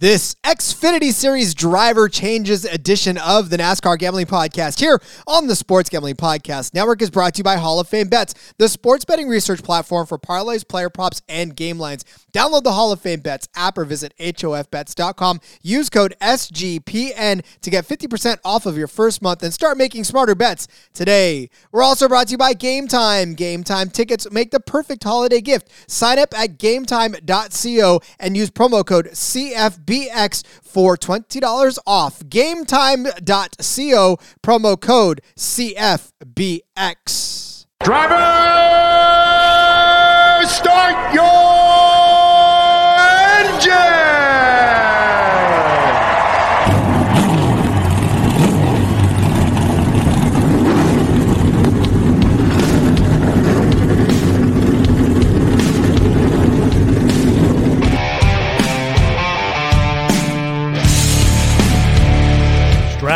This Xfinity Series driver changes edition of the NASCAR Gambling Podcast here on the Sports Gambling Podcast Network is brought to you by Hall of Fame Bets, the sports betting research platform for parlays, player props, and game lines. Download the Hall of Fame Bets app or visit HOFBets.com. Use code SGPN to get 50% off of your first month and start making smarter bets today. We're also brought to you by Game Time. Game Time tickets make the perfect holiday gift. Sign up at gametime.co and use promo code CFB BX for $20 off. GameTime.co, promo code CFBX. Driver, start your engine!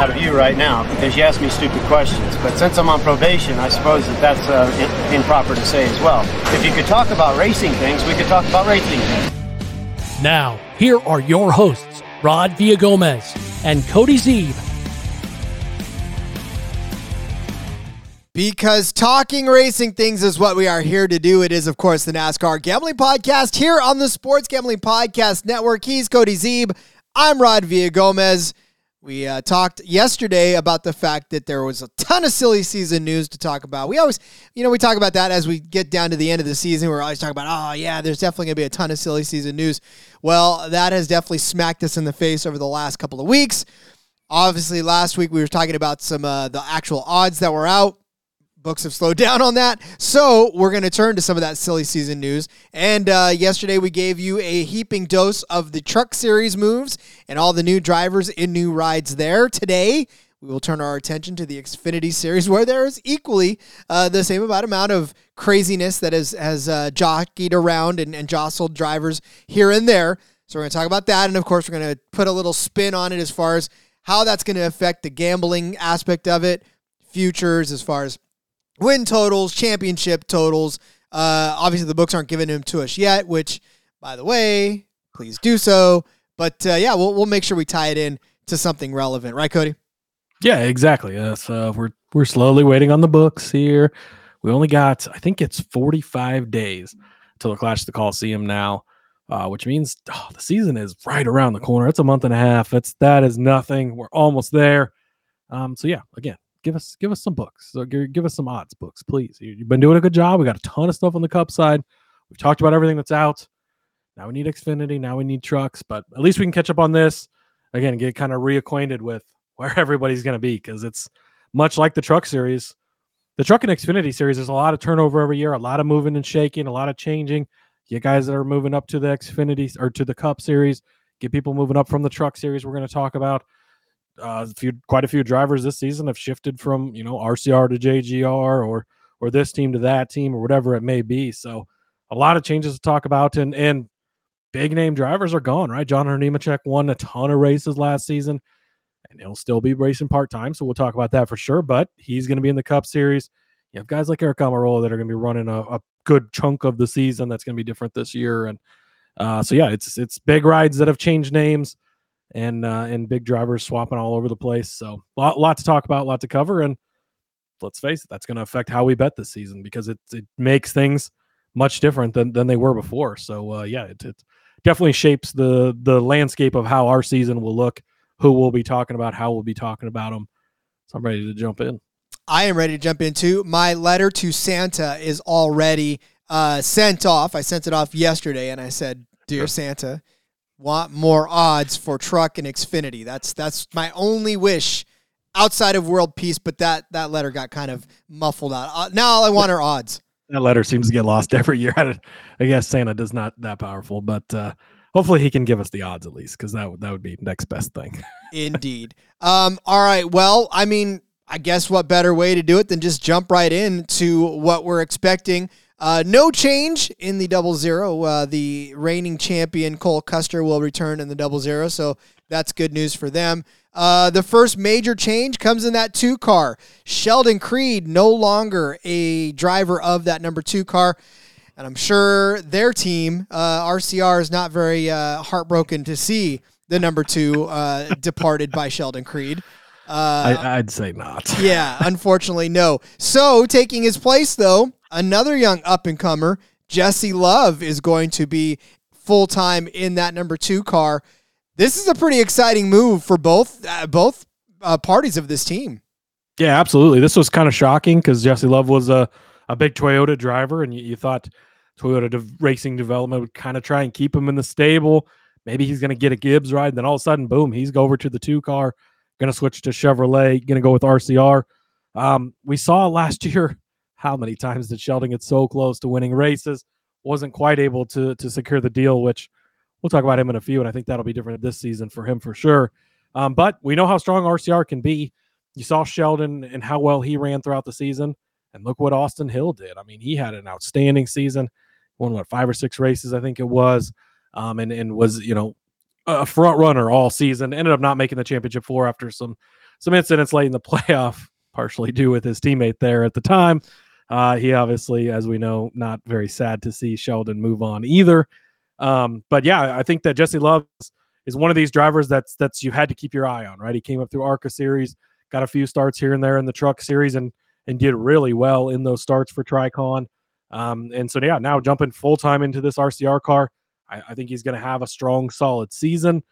out of you right now because you ask me stupid questions. But since I'm on probation, I suppose that that's uh, i- improper to say as well. If you could talk about racing things, we could talk about racing things. Now, here are your hosts, Rod Villagomez and Cody Zeeb. Because talking racing things is what we are here to do. It is, of course, the NASCAR Gambling Podcast here on the Sports Gambling Podcast Network. He's Cody Zeeb. I'm Rod Villagomez. We uh, talked yesterday about the fact that there was a ton of silly season news to talk about. We always, you know, we talk about that as we get down to the end of the season. We're always talking about, oh, yeah, there's definitely going to be a ton of silly season news. Well, that has definitely smacked us in the face over the last couple of weeks. Obviously, last week we were talking about some uh, the actual odds that were out books have slowed down on that. So we're going to turn to some of that silly season news. And uh, yesterday we gave you a heaping dose of the Truck Series moves and all the new drivers in new rides there. Today we will turn our attention to the Xfinity Series, where there is equally uh, the same about amount of craziness that has has uh, jockeyed around and, and jostled drivers here and there. So we're going to talk about that, and of course we're going to put a little spin on it as far as how that's going to affect the gambling aspect of it, futures as far as win totals, championship totals. Uh, obviously, the books aren't giving them to us yet, which, by the way, please do so. But uh, yeah, we'll, we'll make sure we tie it in to something relevant, right, Cody? Yeah, exactly. Uh, so we're we're slowly waiting on the books here. We only got, I think it's 45 days till the Clash of the Coliseum now, uh, which means oh, the season is right around the corner. It's a month and a half. It's that is nothing. We're almost there. Um, so yeah, again, give us give us some books. So give, give us some odds books, please. You, have been doing a good job. We got a ton of stuff on the Cup side. We've talked about everything that's out. Now we need Xfinity. Now we need trucks, but at least we can catch up on this. Again, get kind of reacquainted with where everybody's going to be because it's much like the truck series. The truck and Xfinity series, there's a lot of turnover every year, a lot of moving and shaking, a lot of changing. You guys that are moving up to the Xfinity or to the Cup series, get people moving up from the truck series. We're going to talk about uh, a few, quite a few drivers this season have shifted from you know RCR to JGR or or this team to that team or whatever it may be. So a lot of changes to talk about, and and big name drivers are gone. Right, John Nemechek won a ton of races last season and he'll still be racing part time. So we'll talk about that for sure. But he's going to be in the Cup Series. You have guys like Eric Almirola that are going to be running a, a, good chunk of the season. That's going to be different this year. And uh, so yeah, it's it's big rides that have changed names, and uh, and big drivers swapping all over the place. So a lot, lot to talk about, a lot to cover. And let's face it, that's going to affect how we bet this season because it it makes things much different than than they were before. So uh, yeah, it, it definitely shapes the the landscape of how our season will look who we'll be talking about, how we'll be talking about them. So I'm ready to jump in. I am ready to jump into my letter to Santa is already uh, sent off. I sent it off yesterday, and I said, "Dear Santa, want more odds for Truck and Xfinity." That's that's my only wish outside of world peace. But that that letter got kind of muffled out. Uh, now all I want are odds. That letter seems to get lost every year. I guess Santa does not that powerful, but uh, hopefully he can give us the odds at least because that would that would be next best thing. Indeed. Um, all right. Well, I mean, I guess what better way to do it than just jump right in to what we're expecting Uh, no change in the double zero. Uh, the reigning champion Cole Custer will return in the double zero, so that's good news for them. Uh, the first major change comes in that two car. Sheldon Creed no longer a driver of that number two car. And I'm sure their team, uh, RCR, is not very uh, heartbroken to see the number two uh, departed by Sheldon Creed. Uh, I, I'd say not. yeah, unfortunately, no. So, taking his place, though, another young up and comer, Jesse Love, is going to be full time in that number two car. This is a pretty exciting move for both uh, both uh, parties of this team. Yeah, absolutely. This was kind of shocking because Jesse Love was a, a big Toyota driver, and you, you thought Toyota de- Racing Development would kind of try and keep him in the stable. Maybe he's going to get a Gibbs ride. And then all of a sudden, boom, he's over to the two car, going to switch to Chevrolet, going to go with RCR. Um, we saw last year how many times did Sheldon get so close to winning races, wasn't quite able to to secure the deal, which we'll talk about him in a few, and I think that'll be different this season for him for sure. Um, but we know how strong RCR can be. You saw Sheldon and how well he ran throughout the season, and look what Austin Hill did. I mean, he had an outstanding season, won what five or six races, I think it was, um, and and was you know a front runner all season. Ended up not making the championship four after some some incidents late in the playoff, partially due with his teammate there at the time. Uh, he obviously, as we know, not very sad to see Sheldon move on either. Um, but yeah, I think that Jesse Love is one of these drivers that's that's you had to keep your eye on, right? He came up through ARCA series, got a few starts here and there in the truck series, and and did really well in those starts for Tricon. Um, and so yeah, now jumping full time into this RCR car, I, I think he's going to have a strong, solid season.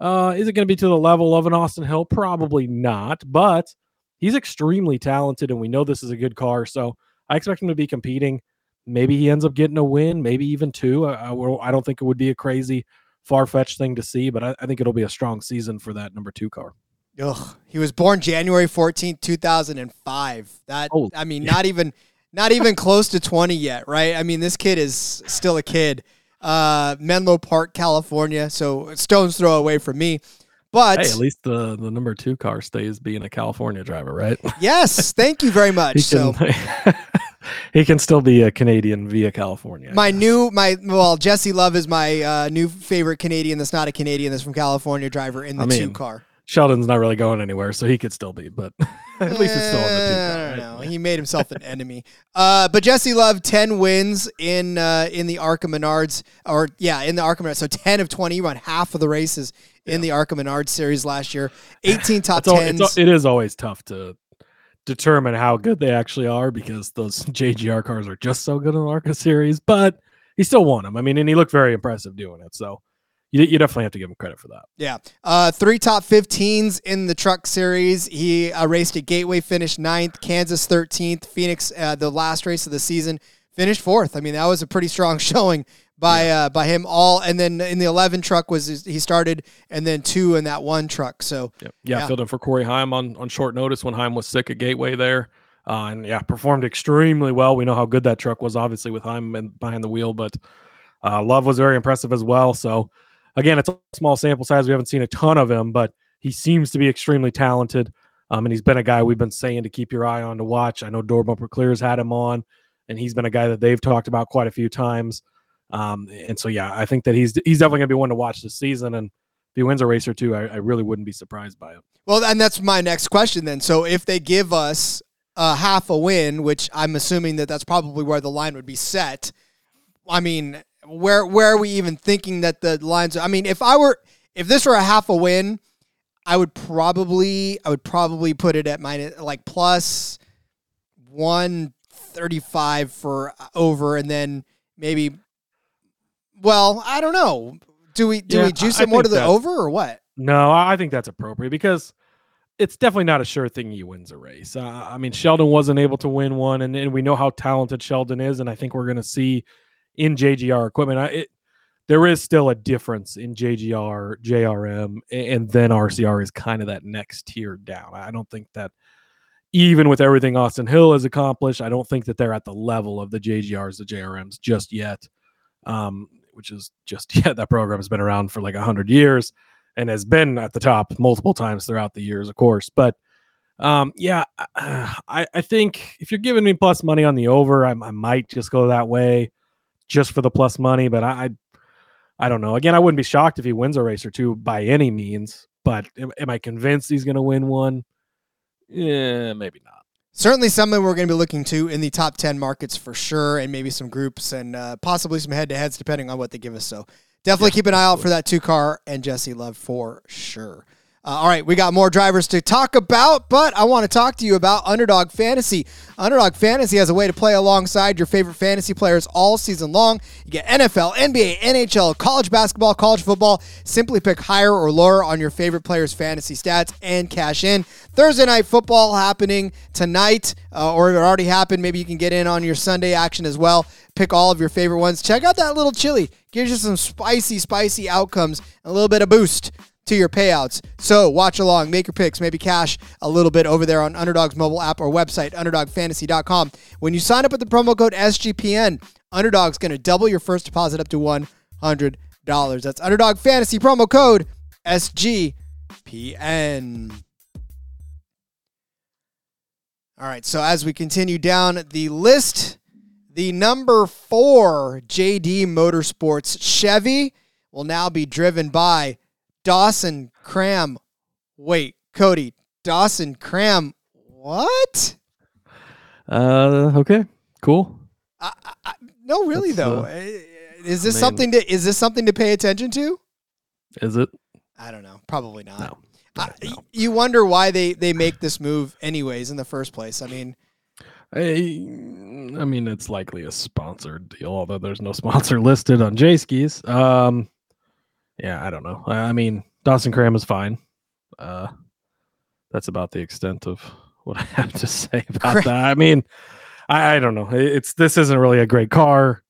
Uh, is it going to be to the level of an Austin Hill? Probably not, but he's extremely talented, and we know this is a good car. So I expect him to be competing. Maybe he ends up getting a win, maybe even two. I, I, I don't think it would be a crazy, far fetched thing to see, but I, I, think it'll be a strong season for that number two car. Ugh, he was born January 14th, 2005. That, oh, I mean, yeah. not even. Not even close to 20 yet, right? I mean, this kid is still a kid. Uh, Menlo Park, California. So stone's throw away from me. But hey, at least the the number two car stays being a California driver, right? Yes, thank you very much. so he can still be a Canadian via California. My new my well, Jesse Love is my uh, new favorite Canadian. That's not a Canadian. That's from California. Driver in the I mean, two car. Sheldon's not really going anywhere, so he could still be, but at least it's still in the two. Eh, I don't know. He made himself an enemy. Uh, but Jesse Love, ten wins in uh, in the ARCA Menards, or yeah, in the ARCA Menards. So ten of twenty, run half of the races in the ARCA Menards series last year. Eighteen top tens. It's, it is always tough to determine how good they actually are because those JGR cars are just so good in the ARCA series. But he still won them. I mean, and he looked very impressive doing it. So you, you definitely have to give him credit for that. Yeah. Uh, three top 15s in the truck series. He uh, raced at Gateway, finished ninth, Kansas 13th, Phoenix, uh, the last race of the season, finished fourth. I mean, that was a pretty strong showing by yeah. uh, by him all and then in the 11 truck was he started and then two in that one truck so yep. yeah, yeah. filled in for corey heim on on short notice when heim was sick at gateway there uh, and yeah performed extremely well we know how good that truck was obviously with heim behind the wheel but uh, love was very impressive as well so Again, it's a small sample size. We haven't seen a ton of him, but he seems to be extremely talented. Um, and he's been a guy we've been saying to keep your eye on to watch. I know Door Bumper Clears had him on, and he's been a guy that they've talked about quite a few times. Um, and so, yeah, I think that he's he's definitely going to be one to watch this season. And if he wins a race or two, I, I really wouldn't be surprised by it. Well, and that's my next question then. So if they give us a half a win, which I'm assuming that that's probably where the line would be set. I mean, where where are we even thinking that the lines? I mean, if I were if this were a half a win, I would probably I would probably put it at minus like plus one thirty five for over, and then maybe. Well, I don't know. Do we do yeah, we juice it more to the over or what? No, I think that's appropriate because it's definitely not a sure thing he wins a race. Uh, I mean, Sheldon wasn't able to win one, and, and we know how talented Sheldon is, and I think we're going to see in JGR equipment. I, it, there is still a difference in JGR, JRM, and then RCR is kind of that next tier down. I don't think that even with everything Austin Hill has accomplished, I don't think that they're at the level of the JGRs, the JRMs just yet. Um, which is just yeah, that program has been around for like hundred years and has been at the top multiple times throughout the years, of course. But Um, yeah, I, I think if you're giving me plus money on the over, I, I might just go that way just for the plus money. But I, I, I don't know. Again, I wouldn't be shocked if he wins a race or two by any means. But am, am I convinced he's going to win one? Yeah, maybe not. Certainly something we're going to be looking to in the top 10 markets for sure, and maybe some groups and uh, possibly some head to heads depending on what they give us. So definitely keep an eye out for that two car and Jesse Love for sure. Uh, all right, we got more drivers to talk about, but I want to talk to you about Underdog Fantasy. Underdog Fantasy has a way to play alongside your favorite fantasy players all season long. You get NFL, NBA, NHL, college basketball, college football. Simply pick higher or lower on your favorite players' fantasy stats and cash in. Thursday night football happening tonight, uh, or it already happened. Maybe you can get in on your Sunday action as well. Pick all of your favorite ones. Check out that little chili. Gives you some spicy, spicy outcomes, a little bit of boost to your payouts. So watch along, make your picks, maybe cash a little bit over there on Underdog's mobile app or website, underdogfantasy.com. When you sign up with the promo code SGPN, Underdog's going to double your first deposit up to $100. That's Underdog Fantasy promo code SGPN. All right, so as we continue down the list, the number four JD Motorsports Chevy will now be driven by Dawson Cram. Wait, Cody, Dawson Cram. What? Uh, okay, cool. I, I, no, really That's, though. uh, is this I mean- something to is this something to pay attention to? Is it? I don't know. Probably not. No. I. You wonder why they they make this move anyways in the first place. I mean, I, I mean, it's likely a sponsored deal, although there's no sponsor listed on J skis. Um, yeah, I don't know. I, I mean, Dawson Cram is fine. Uh, that's about the extent of what I have to say about Cra- that. I mean, I, I don't know. It's this isn't really a great car.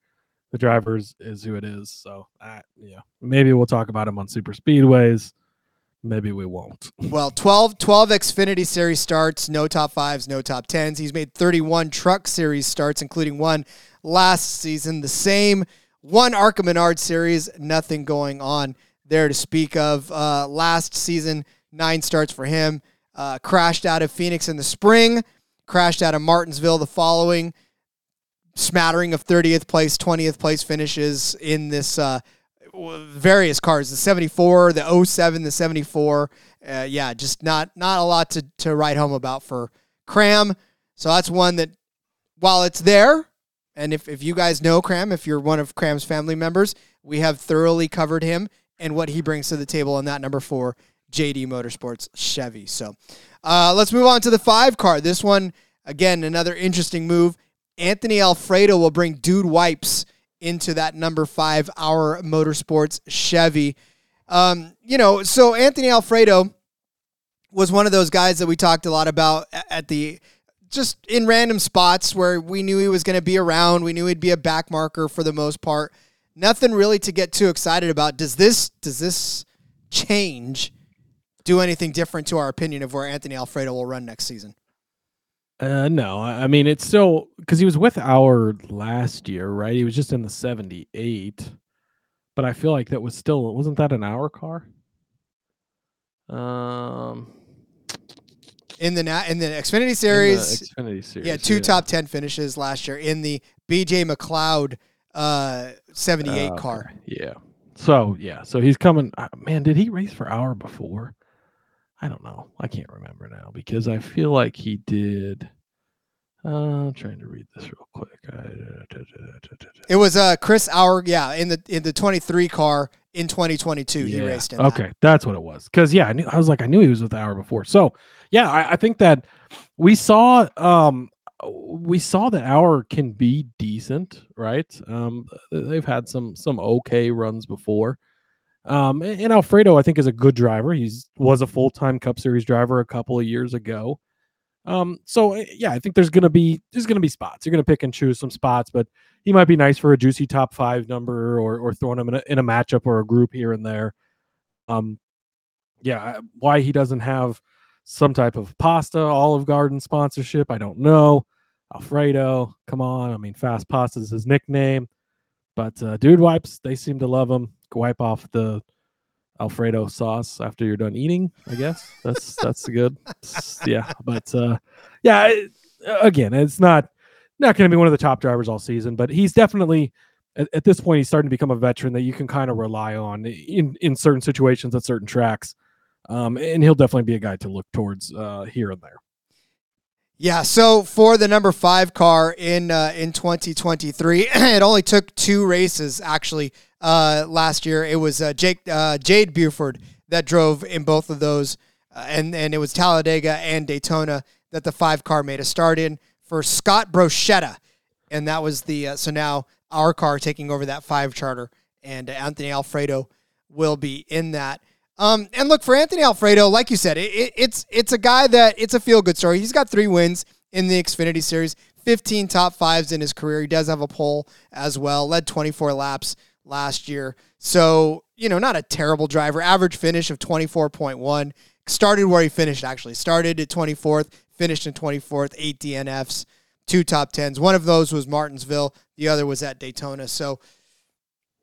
The driver is, is who it is. So, I, yeah, maybe we'll talk about him on super speedways. Maybe we won't. well, 12, 12 Xfinity Series starts, no top fives, no top tens. He's made 31 Truck Series starts, including one last season. The same one Arca Menard Series, nothing going on there to speak of. Uh, last season, nine starts for him. Uh, crashed out of Phoenix in the spring, crashed out of Martinsville the following. Smattering of 30th place, 20th place finishes in this uh, various cars the 74 the 07 the 74 uh, yeah just not not a lot to, to write home about for cram so that's one that while it's there and if, if you guys know cram if you're one of cram's family members we have thoroughly covered him and what he brings to the table on that number four jd motorsports chevy. So uh, let's move on to the five car. This one again another interesting move. Anthony alfredo will bring dude wipes into that number five Our motorsports Chevy. Um, you know, so Anthony Alfredo was one of those guys that we talked a lot about at the just in random spots where we knew he was going to be around. We knew he'd be a back marker for the most part. Nothing really to get too excited about. Does this does this change do anything different to our opinion of where Anthony Alfredo will run next season? Uh, no, I mean it's still because he was with our last year, right? He was just in the seventy-eight, but I feel like that was still wasn't that an Our car? Um, In the na- in the Xfinity in the Series, Xfinity series, Yeah, two top ten finishes last year in the BJ McLeod uh, seventy eight Oh, car. Yeah. So yeah, so he's coming. uh, Man, did he race for Our before? I don't know. I can't remember now because I feel like he did. Uh, I'm trying to read this real quick. I- It was uh Chris Our, yeah, in the in the twenty three car in twenty twenty two. He raced in. that. Okay, that's what it was. Because yeah, I knew I was like I knew he was with the Our before. So yeah, I, I think that we saw um we saw that Our can be decent, right? Um, they've had some some okay runs before. Um, and, Alfredo, I think, is a good driver. He's was a full time Cup Series driver a couple of years ago. Um, so eh, yeah, I think there's gonna be there's gonna be spots. You're gonna pick and choose some spots, but he might be nice for a juicy top five number or or throwing him in a, in a matchup or a group here and there. Um, yeah, why he doesn't have some type of pasta Olive Garden sponsorship, I don't know. Alfredo, come on, I mean, Fast Pasta is his nickname, but uh, Dude Wipes, they seem to love him. Wipe off the Alfredo sauce after you're done eating. I guess that's that's good. yeah, but uh, yeah, it, again, it's not not going to be one of the top drivers all season, but he's definitely at, at, this point he's starting to become a veteran that you can kind of rely on in in certain situations at certain tracks. Um, and he'll definitely be a guy to look towards uh, here and there. Yeah, so for the number five car in uh, in 2023, it only took two races actually uh, last year. It was uh, Jake uh, Jade Buford that drove in both of those, uh, and and it was Talladega and Daytona that the five car made a start in for Scott Borchetta, and that was the uh, so now our car taking over that five charter, and Anthony Alfredo will be in that. Um, and look for Anthony Alfredo, like you said, it, it, it's it's a guy that it's a feel good story. He's got three wins in the Xfinity Series, 15 top fives in his career. He does have a pole as well. Led 24 laps last year, so you know not a terrible driver. Average finish of 24.1. Started where he finished actually. Started at 24th, finished in 24th. Eight DNFs, two top tens. One of those was Martinsville. The other was at Daytona. So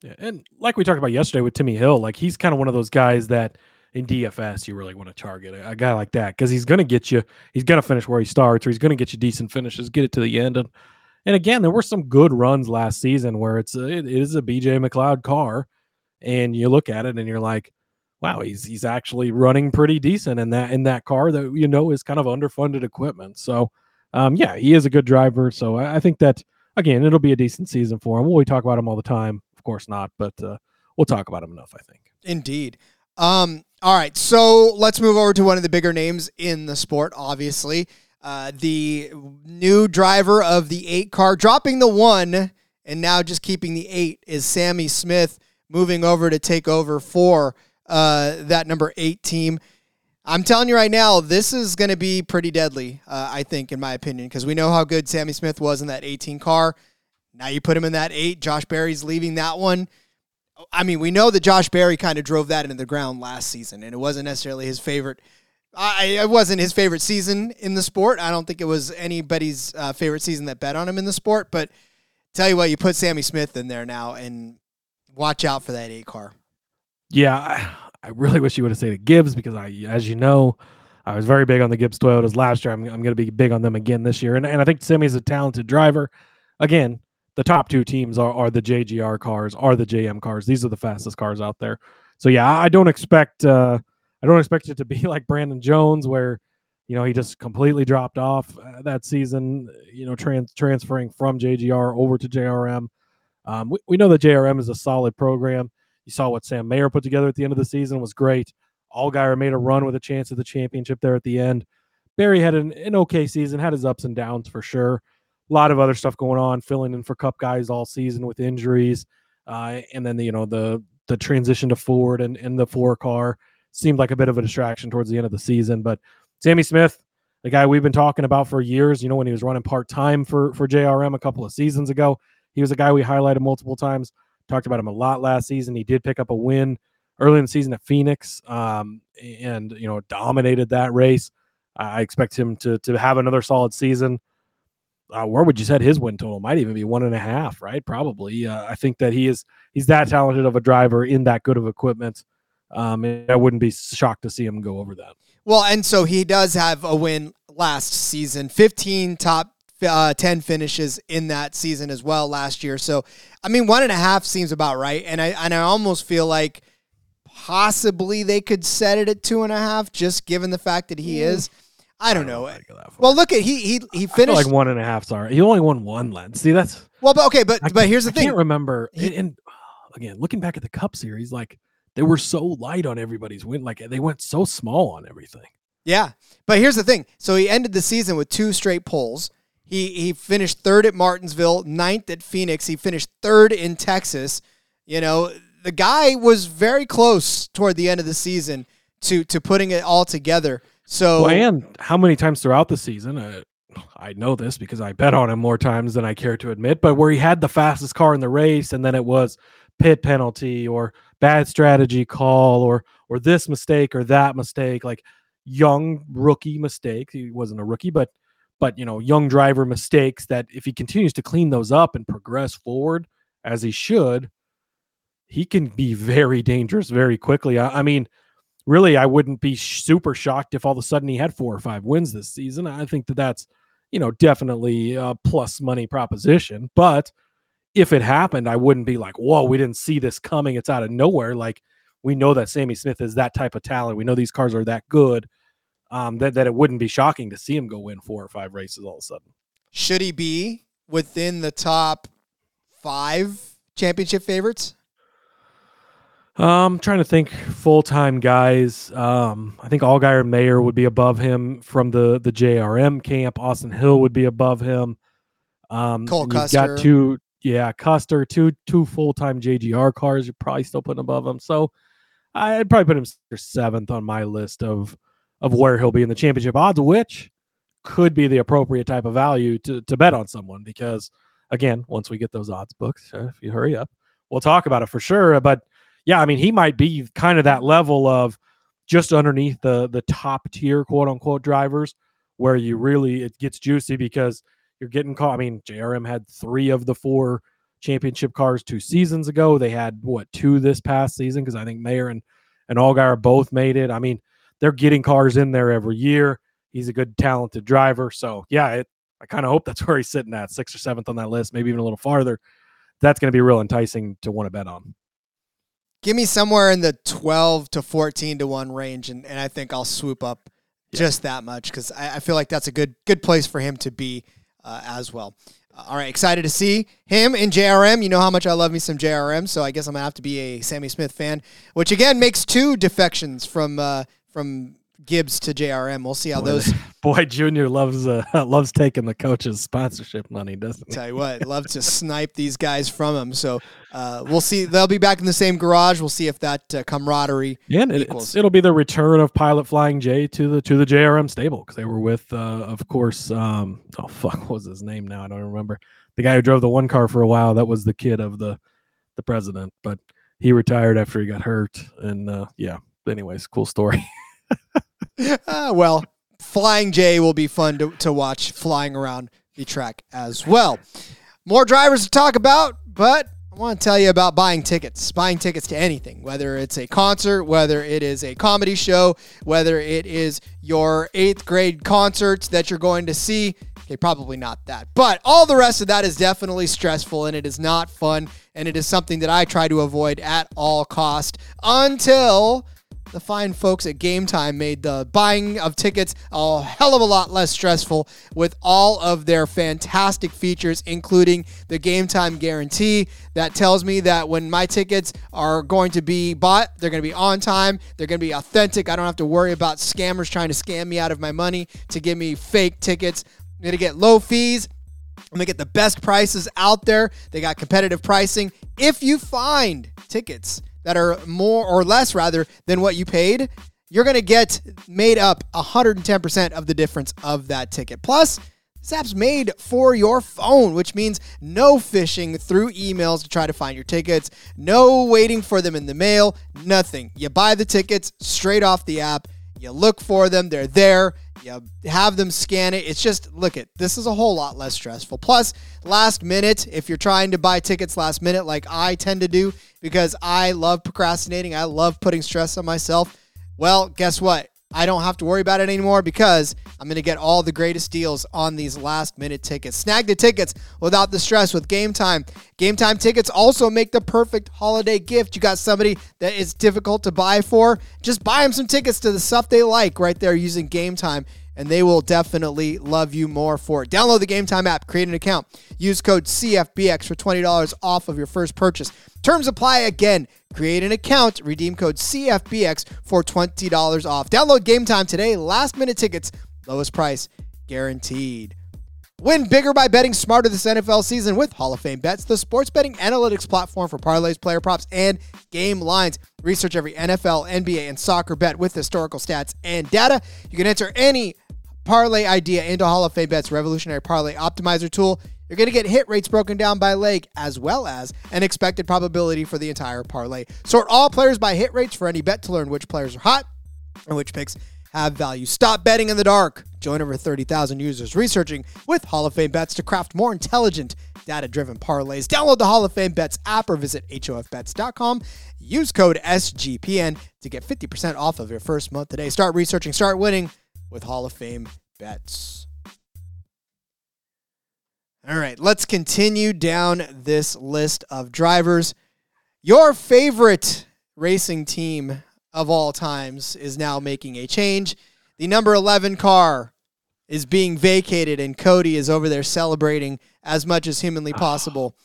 yeah, and like we talked about yesterday with Timmy Hill, like he's kind of one of those guys that in DFS you really want to target a, a guy like that because he's going to get you, he's going to finish where he starts, or he's going to get you decent finishes, get it to the end, and and again there were some good runs last season where it's a, it is a BJ McLeod car, and you look at it and you're like, wow, he's he's actually running pretty decent in that in that car that you know is kind of underfunded equipment. So, um, yeah, he is a good driver. So I, I think that again it'll be a decent season for him. We talk about him all the time of course not, but uh, we'll talk about him enough, I think. Indeed. Um, all right, so let's move over to one of the bigger names in the sport, obviously. Uh, the new driver of the eight car, dropping the one and now just keeping the eight, is Sammy Smith moving over to take over for uh, that number eight team. I'm telling you right now, this is going to be pretty deadly, uh, I think, in my opinion, because we know how good Sammy Smith was in that 18 car. Now you put him in that eight. Josh Berry's leaving that one. I mean, we know that Josh Berry kind of drove that into the ground last season, and it wasn't necessarily his favorite. I, it wasn't his favorite season in the sport. I don't think it was anybody's uh, favorite season that bet on him in the sport. But tell you what, you put Sammy Smith in there now, and watch out for that eight car. Yeah, I, I really wish you would have said Gibbs because I, as you know, I was very big on the Gibbs Toyotas last year. I'm, I'm going to be big on them again this year, and and I think Sammy's a talented driver. Again, the top two teams are, are the JGR cars, are the JM cars. These are the fastest cars out there. So yeah, I don't expect uh, I don't expect it to be like Brandon Jones where you know he just completely dropped off uh, that season. You know, trans- transferring from JGR over to JRM. Um, we, we know that JRM is a solid program. You saw what Sam Mayer put together at the end of the season was great. Allgaier made a run with a chance at the championship there at the end. Berry had an, an okay season, had his ups and downs for sure a lot of other stuff going on, filling in for Cup guys all season with injuries, uh, and then the, you know the the transition to Ford and, and the four car seemed like a bit of a distraction towards the end of the season. But Sammy Smith, the guy we've been talking about for years, you know, when he was running part time for for JRM a couple of seasons ago, he was a guy we highlighted multiple times. Talked about him a lot last season. He did pick up a win early in the season at Phoenix, um, and you know dominated that race. I expect him to to have another solid season uh, where would you set his win total? Might even be one and a half, right? Probably. Uh, I think that he is he's that talented of a driver in that good of equipment. Um, I wouldn't be shocked to see him go over that. Well, and so he does have a win last season, 15 top uh, 10 finishes in that season as well last year. So, I mean, one and a half seems about right. And I, and I almost feel like possibly they could set it at two and a half, just given the fact that he is I don't, I know. well, look at he he he finished like one and a half. Sorry, he only won one lens. See, that's well, but okay, but but here's the I thing. I can't remember. He, and, again, looking back at the Cup Series, like they were so light on everybody's win. Like they went so small on everything. Yeah, but here's the thing. So he ended the season with two straight poles. He he finished third at Martinsville, ninth at Phoenix. He finished third in Texas. You know, the guy was very close toward the end of the season to to putting it all together. So well, and how many times throughout the season? Uh, I know this because I bet on him more times than I care to admit. But where he had the fastest car in the race, and then it was pit penalty or bad strategy call or or this mistake or that mistake, like young rookie mistake. He wasn't a rookie, but but you know, young driver mistakes that if he continues to clean those up and progress forward as he should, he can be very dangerous very quickly. I, I mean, really, I wouldn't be super shocked if all of a sudden he had four or five wins this season. I think that that's, you know, definitely a plus money proposition. But if it happened, I wouldn't be like, whoa, we didn't see this coming. It's out of nowhere. Like, we know that Sammy Smith is that type of talent. We know these cars are that good. Um, that, that it wouldn't be shocking to see him go win four or five races all of a sudden. Should he be within the top five championship favorites? Um, trying to think full time guys. Um, I think Allgaier Mayer would be above him from the the JRM camp. Austin Hill would be above him. Um, Cole Custer. got two, yeah, Custer, two two full time JGR cars. You're probably still putting above him. So I'd probably put him seventh on my list of of where he'll be in the championship odds, which could be the appropriate type of value to to bet on someone because again, once we get those odds books, uh, if you hurry up, we'll talk about it for sure. But yeah, I mean, he might be kind of that level of just underneath the the top tier quote unquote drivers where you really it gets juicy because you're getting caught. I mean, JRM had three of the four championship cars two seasons ago. They had what two this past season because I think Mayer and and Allgaier both made it. I mean, they're getting cars in there every year. He's a good, talented driver. So yeah, it, I kind of hope that's where he's sitting at sixth or seventh on that list, maybe even a little farther. That's going to be real enticing to want to bet on. Give me somewhere in the 12 to 14 to 1 range, and, and I think I'll swoop up Yeah. just that much because I, I feel like that's a good good place for him to be uh, as well. Uh, all right, excited to see him in JRM. You know how much I love me some JRM, so I guess I'm gonna have to be a Sammy Smith fan, which again makes two defections from uh, from Gibbs to JRM. We'll see how Boy, those. Boy, Junior loves uh, loves taking the coach's sponsorship money, doesn't he? Tell you what, love to snipe these guys from him. So uh, we'll see. They'll be back in the same garage. We'll see if that uh, camaraderie Yeah, and equals. it's, it'll be the return of Pilot Flying J to the to the JRM stable because they were with, uh, of course, um, oh fuck, what was his name now? I don't remember. The guy who drove the one car for a while. That was the kid of the the president, but he retired after he got hurt. And uh, yeah, anyways, cool story. Ah, well, Flying J will be fun to, to watch flying around the track as well. More drivers to talk about, but I want to tell you about buying tickets. Buying tickets to anything, whether it's a concert, whether it is a comedy show, whether it is your eighth grade concert that you're going to see. Okay, probably not that. But all the rest of that is definitely stressful and it is not fun. And it is something that I try to avoid at all cost until the fine folks at Game Time made the buying of tickets a hell of a lot less stressful with all of their fantastic features, including the Game Time guarantee that tells me that when my tickets are going to be bought, they're going to be on time, they're going to be authentic. I don't have to worry about scammers trying to scam me out of my money to give me fake tickets. I'm going to get low fees. I'm gonna get the best prices out there. They got competitive pricing. If you find tickets that are more or less rather than what you paid, you're gonna get made up 110% of the difference of that ticket. Plus, this app's made for your phone, which means no phishing through emails to try to find your tickets, no waiting for them in the mail, nothing. You buy the tickets straight off the app. You look for them, they're there. You have them scan it. It's just, look at this is a whole lot less stressful. Plus, last minute, if you're trying to buy tickets last minute, like I tend to do, because I love procrastinating, I love putting stress on myself. Well, guess what? I don't have to worry about it anymore because I'm going to get all the greatest deals on these last minute tickets. Snag the tickets without the stress with Game Time. Game Time tickets also make the perfect holiday gift. You got somebody that is difficult to buy for, just buy them some tickets to the stuff they like right there using Game Time and they will definitely love you more for it. Download the Game Time app, create an account, use code CFBX for $20 off of your first purchase. Terms apply again. Create an account, redeem code CFBX for $20 off. Download Game Time today. Last minute tickets, lowest price guaranteed. Win bigger by betting smarter this NFL season with Hall of Fame Bets, the sports betting analytics platform for parlays, player props, and game lines. Research every NFL, NBA, and soccer bet with historical stats and data. You can enter any parlay idea into Hall of Fame Bets revolutionary parlay optimizer tool. You're going to get hit rates broken down by leg as well as an expected probability for the entire parlay. Sort all players by hit rates for any bet to learn which players are hot and which picks have value. Stop betting in the dark. Join over 30,000 users researching with Hall of Fame bets to craft more intelligent data driven parlays. Download the Hall of Fame Bets app or visit HOFBets.com. Use code SGPN to get 50% off of your first month today. Start researching, start winning with Hall of Fame Bets. All right, let's continue down this list of drivers. Your favorite racing team of all times is now making a change. The number 11 car is being vacated, and Cody is over there celebrating as much as humanly ah, possible.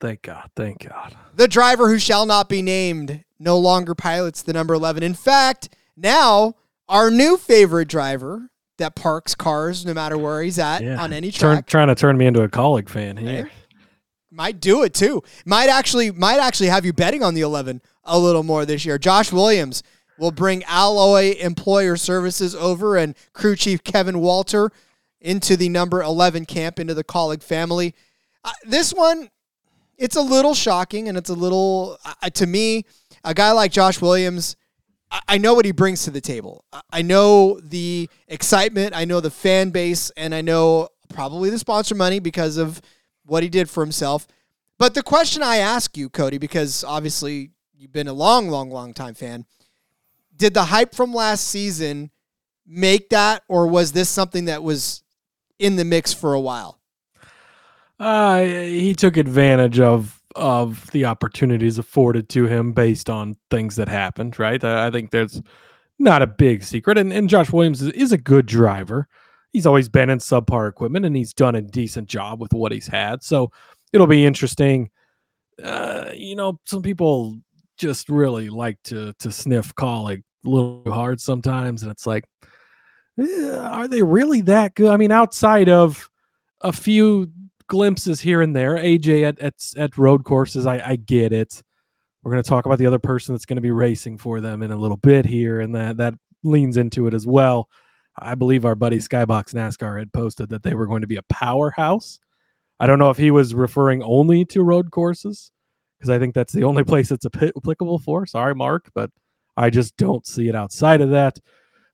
Thank God. Thank God. The driver who shall not be named no longer pilots the number 11. In fact, now our new favorite driver that parks cars no matter where he's at Yeah. on any Turn, track trying to turn me into a Kaulig fan here. Might do it too. Might actually might actually have you betting on the 11 a little more this year. Josh Williams will bring Alloy Employer Services over and crew chief Kevin Walter into the number 11 camp into the Kaulig family. Uh, this one it's a little shocking and it's a little uh, to me a guy like Josh Williams I- I know what he brings to the table. I- I know the excitement, I know the fan base, and I know probably the sponsor money because of what he did for himself. But the question I ask you, Cody, because obviously you've been a long, long, long time fan, did the hype from last season make that, or was this something that was in the mix for a while? Uh, he took advantage of of the opportunities afforded to him based on things that happened. Right. I think there's not a big secret, and and Josh Williams is, is a good driver. He's always been in subpar equipment, and he's done a decent job with what he's had. So it'll be interesting. Uh, you know, some people just really like to to sniff Kaulig a little hard sometimes, and it's like, eh, are they really that good? I mean, outside of a few glimpses here and there. AJ at at, at road courses, I, I get it. We're going to talk about the other person that's going to be racing for them in a little bit here, and that that leans into it as well. I believe our buddy Skybox NASCAR had posted that they were going to be a powerhouse. I don't know if he was referring only to road courses because I think that's the only place it's applicable for. Sorry, Mark, but I just don't see it outside of that.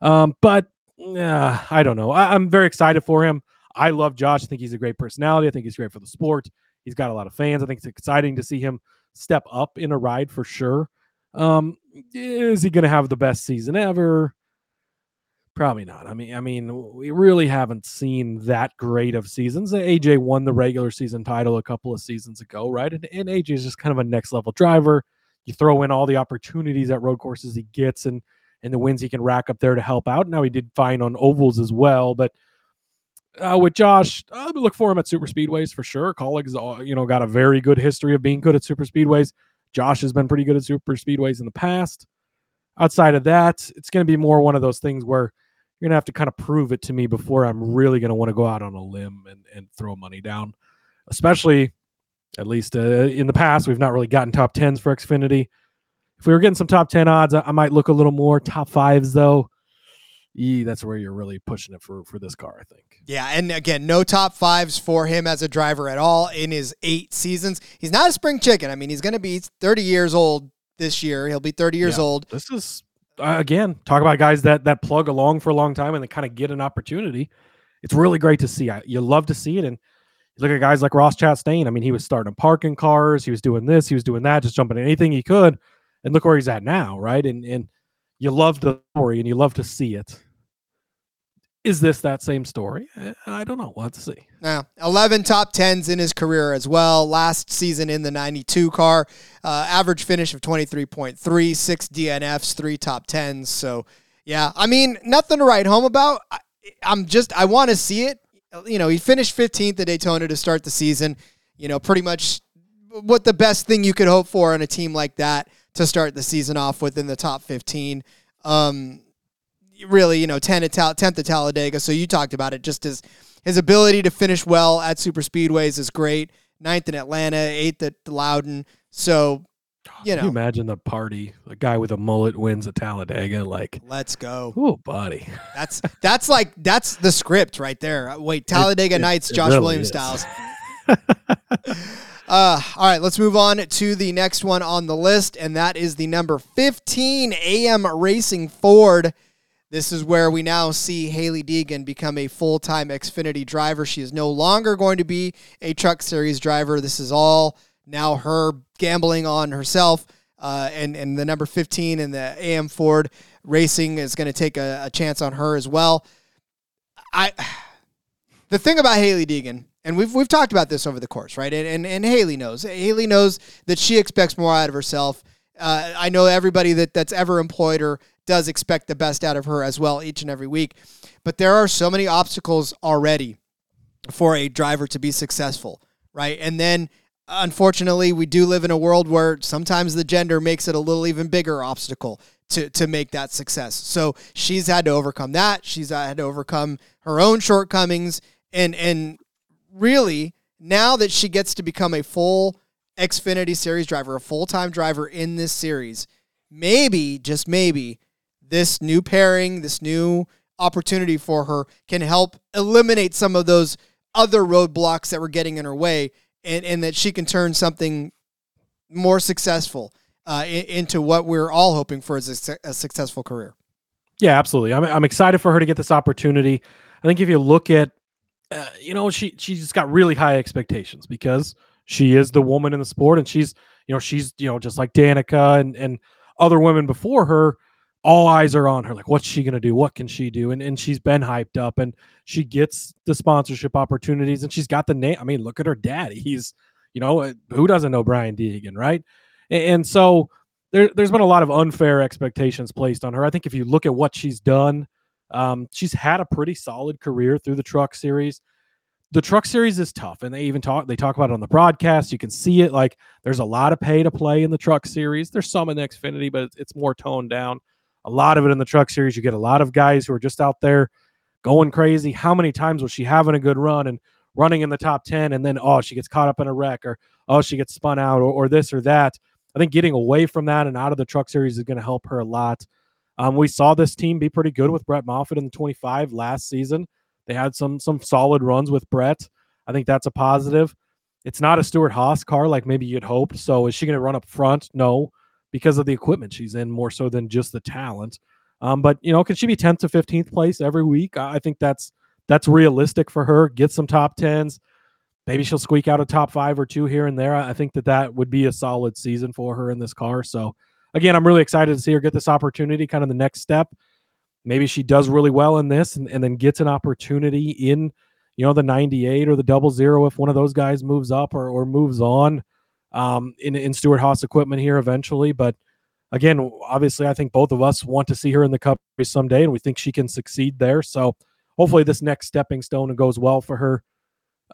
Um, but uh, I don't know. I, I'm very excited for him. I love Josh. I think he's a great personality. I think he's great for the sport. He's got a lot of fans. I think it's exciting to see him step up in a ride for sure. Um, is he going to have the best season ever? Probably not. I mean, I mean, we really haven't seen that great of seasons. AJ won the regular season title a couple of seasons ago, right? And, and AJ is just kind of a next level driver. You throw in all the opportunities at road courses he gets and and the wins he can rack up there to help out. Now he did fine on ovals as well, but uh, with Josh, I would look for him at super speedways for sure. Kauligs, uh, you know, got a very good history of being good at super speedways. Josh has been pretty good at super speedways in the past. Outside of that, it's going to be more one of those things where you're going to have to kind of prove it to me before I'm really going to want to go out on a limb and, and throw money down. Especially, at least uh, in the past, we've not really gotten top tens for Xfinity. If we were getting some top 10 odds, I, I might look a little more. Top fives, though, e, that's where you're really pushing it for, for this car, I think. Yeah, and again, no top fives for him as a driver at all in his eight seasons. He's not a spring chicken. I mean, he's going to be 30 years old this year. He'll be 30 years Yeah. old. This is uh, again talk about guys that that plug along for a long time and then kind of get an opportunity. It's really great to see. I, you love to see it, and look at guys like Ross Chastain. I mean, he was starting parking cars, he was doing this, he was doing that, just jumping anything he could, and look where he's at now, right? And and you love the story and you love to see it. Is this that same story? Uh, I don't know. To see. Yeah, 11 top 10s in his career as well. Last season in the 92 car, uh, average finish of 23.3, six DNFs, three top 10s. So, yeah, I mean, nothing to write home about. I, I'm just, I want to see it. You know, he finished 15th at Daytona to start the season. You know, pretty much what the best thing you could hope for on a team like that to start the season off within the top 15. Um, really, you know, 10 at Tal- 10th at Talladega. So you talked about it just his his ability to finish well at super speedways is great. Ninth in Atlanta, eighth at Loudon. So, you Can you know, imagine the party? A guy with a mullet wins at Talladega. Like, let's go. oh, buddy. That's that's like that's the script right there. Wait, Talladega it- Nights, it Josh really Williams is. styles. Uh, all right, let's move on to the next one on the list, and that is the number 15 AM Racing Ford. This is where we now see Hailie Deegan become a full time Xfinity driver. She is no longer going to be a Truck Series driver. This is all now her gambling on herself. Uh, and, and the number 15 and the AM Ford Racing is going to take a, a chance on her as well. I the thing about Hailie Deegan, and we've we've talked about this over the course, right? And and, and Hailie knows. Hailie knows that she expects more out of herself. Uh, I know everybody that that's ever employed her does expect the best out of her as well each and every week. But there are so many obstacles already for a driver to be successful, right? And then unfortunately, we do live in a world where sometimes the gender makes it a little even bigger obstacle to to make that success. So she's had to overcome that. She's had to overcome her own shortcomings and and really now that she gets to become a full Xfinity series driver, a full-time driver in this series, maybe just maybe this new pairing, this new opportunity for her can help eliminate some of those other roadblocks that were getting in her way and, and that she can turn something more successful uh, into what we're all hoping for as a, a successful career. Yeah, absolutely. I'm, I'm excited for her to get this opportunity. I think if you look at, uh, you know, she she's got really high expectations because she is the woman in the sport, and she's you know she's you know just like Danica and and other women before her. All eyes are on her. Like, what's she gonna do? What can she do? And and she's been hyped up, and she gets the sponsorship opportunities, and she's got the name. I mean, look at her dad. He's you know uh, who doesn't know Brian Deegan, right? And, and so there, there's been a lot of unfair expectations placed on her. I think if you look at what she's done um, she's had a pretty solid career through the truck series. The truck series is tough, and they even talk they talk about it on the broadcast. You can see it like there's a lot of pay to play in the truck series. There's some in the Xfinity, but it's more toned down. A lot of it in the truck series, you get a lot of guys who are just out there going crazy. How many times was she having a good run and running in the top 10 and then oh she gets caught up in a wreck or oh she gets spun out or, or this or that i think getting away from that and out of the truck series is going to help her a lot um, we saw this team be pretty good with Brett Moffitt in the 25 last season. They had some some solid runs with Brett. I think that's a positive. It's not a Stewart-Haas car like maybe you'd hoped. So is she going to run up front? No, because of the equipment she's in more so than just the talent. Um, but you know, can she be 10th to 15th place every week? I think that's that's realistic for her. Get some top tens. Maybe she'll squeak out a top five or two here and there. I think that that would be a solid season for her in this car. So again, I'm really excited to see her get this opportunity, kind of the next step. Maybe she does really well in this and, and then gets an opportunity in, you know, the 98 or the double zero if one of those guys moves up or, or moves on um, in, in Stewart-Haas equipment here eventually. But again, obviously, I think both of us want to see her in the cup someday, and we think she can succeed there. So hopefully, this next stepping stone goes well for her.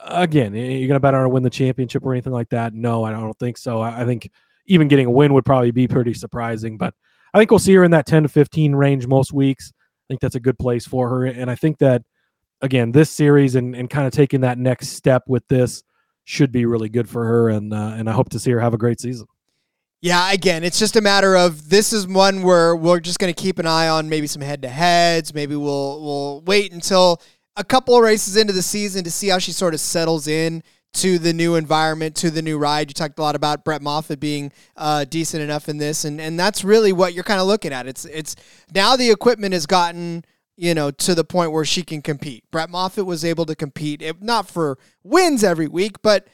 Again, you're going to bet on her win the championship or anything like that? No, I don't think so. I think even getting a win would probably be pretty surprising. But I think we'll see her in that 10 to 15 range most weeks. I think that's a good place for her. And I think that, again, this series and, and kind of taking that next step with this should be really good for her. And, uh, and I hope to see her have a great season. Yeah, again, it's just a matter of this is one where we're just going to keep an eye on maybe some head to heads. Maybe we'll we'll wait until a couple of races into the season to see how she sort of settles in to the new environment, to the new ride. You talked a lot about Brett Moffitt being uh, decent enough in this, and and that's really what you're kind of looking at. It's it's now the equipment has gotten you know to the point where she can compete. Brett Moffitt was able to compete, if not for wins every week, but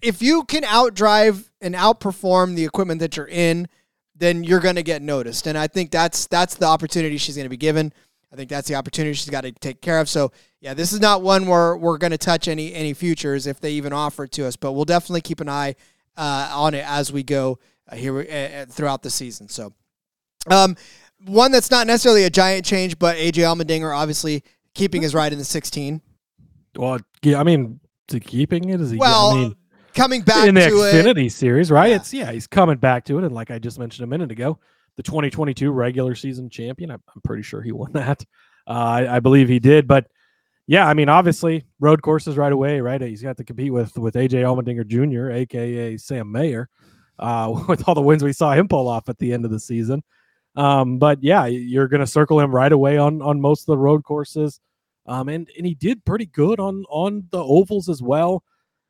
if you can outdrive and outperform the equipment that you're in, then you're going to get noticed. And I think that's that's the opportunity she's going to be given. I think that's the opportunity she's got to take care of. So yeah, this is not one where we're going to touch any any futures if they even offer it to us, but we'll definitely keep an eye uh, on it as we go uh, here uh, throughout the season. So, um, one that's not necessarily a giant change, but AJ Allmendinger obviously keeping his ride in the 16. Well, yeah, I mean, to keeping it is he? Well, I mean, coming back in the Xfinity it, series, right? Yeah. It's yeah, he's coming back to it, and like I just mentioned a minute ago, the 2022 regular season champion. I'm, I'm pretty sure he won that. Uh, I, I, believe he did, but yeah, I mean, obviously road courses right away, right? He's got to compete with with AJ Allmendinger Jr., aka Sam Mayer, uh, with all the wins we saw him pull off at the end of the season. Um, but yeah, you're going to circle him right away on on most of the road courses. Um, and and he did pretty good on on the ovals as well.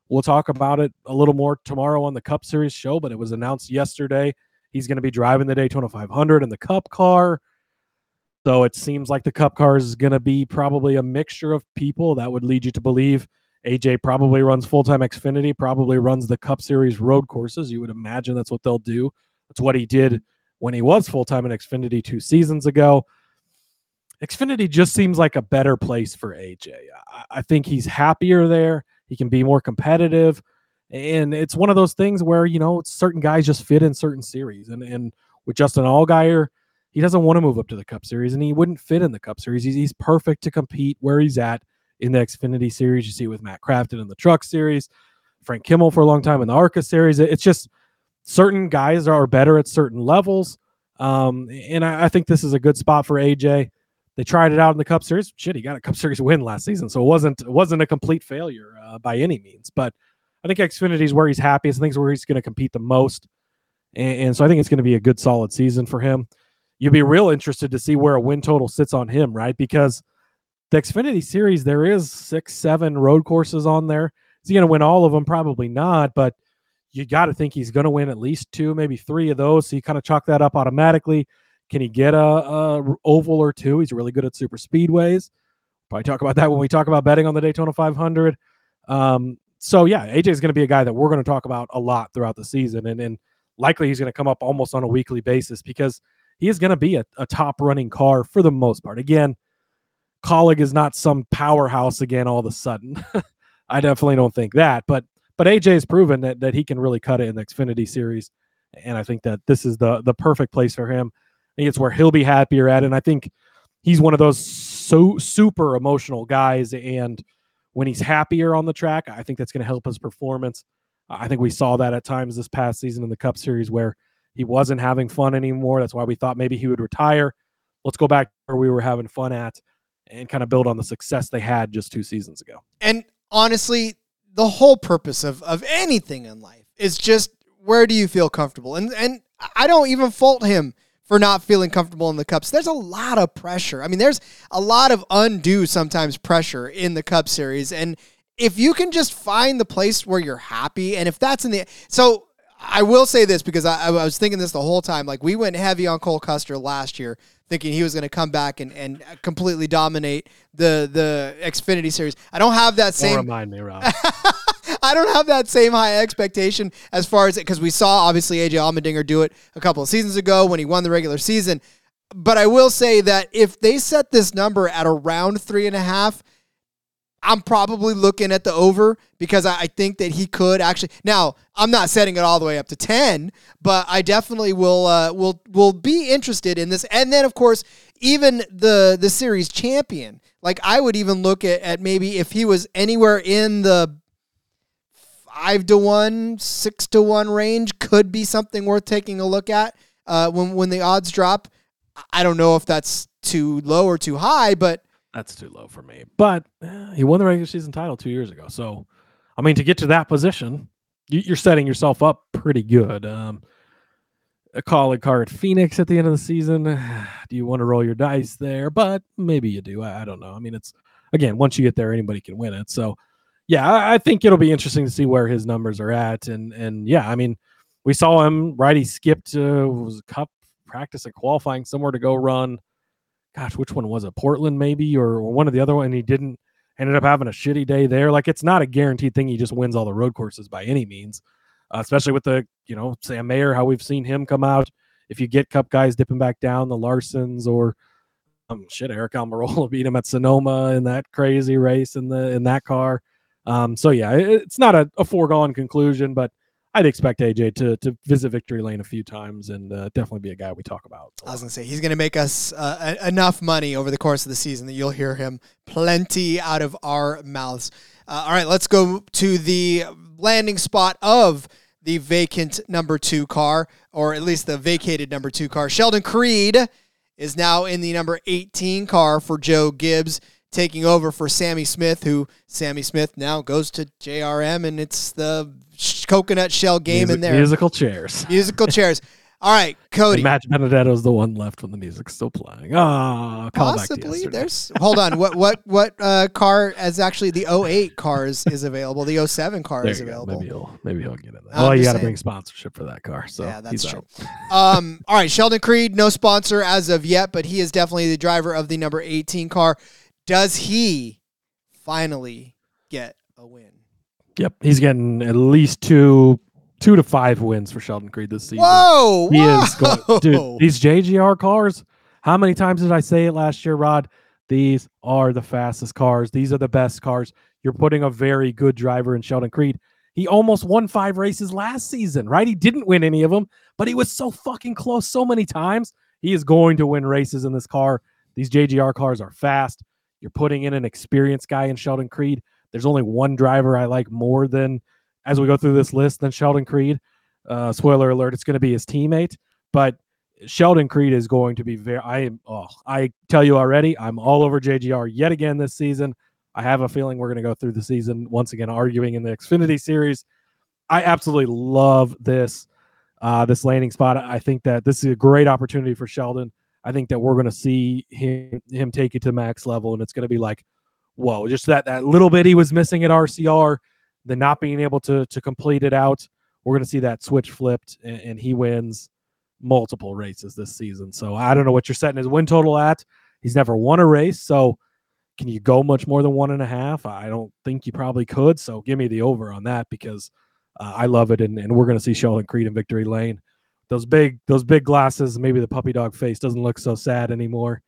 We'll talk about it a little more tomorrow on the Cup Series show, but it was announced yesterday He's going to be driving the Daytona 500 in the Cup car. So it seems like the Cup car is going to be probably a mixture of people that would lead you to believe AJ probably runs full time Xfinity, probably runs the Cup Series road courses. You would imagine that's what they'll do. That's what he did when he was full time in Xfinity two seasons ago. Xfinity just seems like a better place for AJ. I, I think he's happier there. He can be more competitive. And it's one of those things where, you know, certain guys just fit in certain series. And and with Justin Allgaier, he doesn't want to move up to the Cup Series, and he wouldn't fit in the Cup Series. He's, he's perfect to compete where he's at in the Xfinity Series. You see with Matt Crafton in the Truck Series, Frank Kimmel for a long time in the ARCA Series. It's just certain guys are better at certain levels. Um, and I, I think this is a good spot for AJ. They tried it out in the Cup Series. Shit, he got a Cup Series win last season, so it wasn't it wasn't a complete failure uh, by any means. But I think Xfinity is where he's happiest. I think it's where he's going to compete the most, and, and so I think it's going to be a good, solid season for him. You'd be real interested to see where a win total sits on him, right? Because the Xfinity Series, there is six, seven road courses on there. Is he going to win all of them? Probably not, but you got to think he's going to win at least two, maybe three of those. So you kind of chalk that up automatically. Can he get a, a, oval or two? He's really good at super speedways. Probably talk about that when we talk about betting on the Daytona 500. Um, so yeah, AJ is going to be a guy that we're going to talk about a lot throughout the season, and and likely he's going to come up almost on a weekly basis because he is going to be a, a top running car for the most part. Again, Kaulig is not some powerhouse again all of a sudden. I definitely don't think that, but but AJ has proven that that he can really cut it in the Xfinity series, and I think that this is the the perfect place for him. I think it's where he'll be happier at, and I think he's one of those so super emotional guys. And when he's happier on the track, I think that's going to help his performance. I think we saw that at times this past season in the Cup Series where he wasn't having fun anymore. That's why we thought maybe he would retire. Let's go back where we were having fun at and kind of build on the success they had just two seasons ago. And honestly, the whole purpose of, of anything in life is just where do you feel comfortable? And and I don't even fault him for not feeling comfortable in the cups. There's a lot of pressure. I mean, there's a lot of undue sometimes pressure in the cup series. And if you can just find the place where you're happy, and if that's in the so I will say this because I, I was thinking this the whole time. Like we went heavy on Cole Custer last year, thinking he was going to come back and, and completely dominate the the Xfinity series. I don't have that same. Don't remind me, Rob. I don't have that same high expectation as far as it because we saw obviously AJ Allmendinger do it a couple of seasons ago when he won the regular season. But I will say that if they set this number at around three and a half, I'm probably looking at the over because I, think that he could actually. Now, I'm not setting it all the way up to ten, but I definitely will uh, will will be interested in this. And then, of course, even the the series champion. Like I would even look at, at maybe if he was anywhere in the five to one, six to one range, could be something worth taking a look at uh, when when the odds drop. I don't know if that's too low or too high, but that's too low for me. But eh, he won the regular season title two years ago. So, I mean, to get to that position, you, are setting yourself up pretty good. Um, a Kaulig car at Phoenix at the end of the season. Do you want to roll your dice there? But maybe you do. I, I don't know. I mean, it's again, once you get there, anybody can win it. So, yeah, I, I, think it'll be interesting to see where his numbers are at. And and yeah, I mean, we saw him right. He skipped uh, was a cup practice and qualifying somewhere to go run gosh, which one was it? Portland maybe or, or one of the other one. And he didn't ended up having a shitty day there. Like it's not a guaranteed thing. He just wins all the road courses by any means, uh, especially with the you know Sam Mayer, how we've seen him come out. If you get Cup guys dipping back down, the Larsons or um, shit, Aric Almirola beat him at Sonoma in that crazy race in the in that car. Um, so yeah, it, it's not a, a foregone conclusion, but I'd expect AJ to to visit victory lane a few times and uh, definitely be a guy we talk about. I was gonna say he's gonna make us uh, enough money over the course of the season that you'll hear him plenty out of our mouths. Uh, all right, let's go to the landing spot of the vacant number two car, or at least the vacated number two car. Sheldon Creed is now in the number 18 car for Joe Gibbs taking over for Sammy Smith, who Sammy Smith now goes to JRM, and it's the coconut shell game Music, in there. Musical chairs. Musical chairs. All right, Cody. Matt DiBenedetto's the one left when the music's still playing. Ah, call back to Possibly. There's hold on. What what what uh, car is actually the 08 cars is available? The 07 car There is go. available. Maybe he'll maybe he'll get there. I'm well, you got to bring sponsorship for that car. So Yeah, that's true. Um, all right, Sheldon Creed, no sponsor as of yet, but he is definitely the driver of the number 18 car. Does he finally get a win? Yep, he's getting at least two two to five wins for Sheldon Creed this season. Whoa! He whoa. is going, dude. These JGR cars. How many times did I say it last year, Rod? These are the fastest cars. These are the best cars. You're putting a very good driver in Sheldon Creed. He almost won five races last season, right? He didn't win any of them, but he was so fucking close so many times. He is going to win races in this car. These JGR cars are fast. You're putting in an experienced guy in Sheldon Creed. There's only one driver I like more than, as we go through this list, than Sheldon Creed. Uh, spoiler alert, it's going to be his teammate. But Sheldon Creed is going to be very. I am. Oh, I tell you already, I'm all over JGR yet again this season. I have a feeling we're going to go through the season once again arguing in the Xfinity series. I absolutely love this uh, this landing spot. I think that this is a great opportunity for Sheldon. I think that we're going to see him him take it to max level, and it's going to be like, whoa, just that that little bit he was missing at RCR, the not being able to to complete it out. We're going to see that switch flipped, and, and he wins multiple races this season. So I don't know what you're setting his win total at. He's never won a race, so can you go much more than one and a half? I don't think you probably could. So give me the over on that because uh, I love it, and, and we're going to see Sheldon Creed in victory lane. Those big those big glasses, maybe the puppy dog face doesn't look so sad anymore.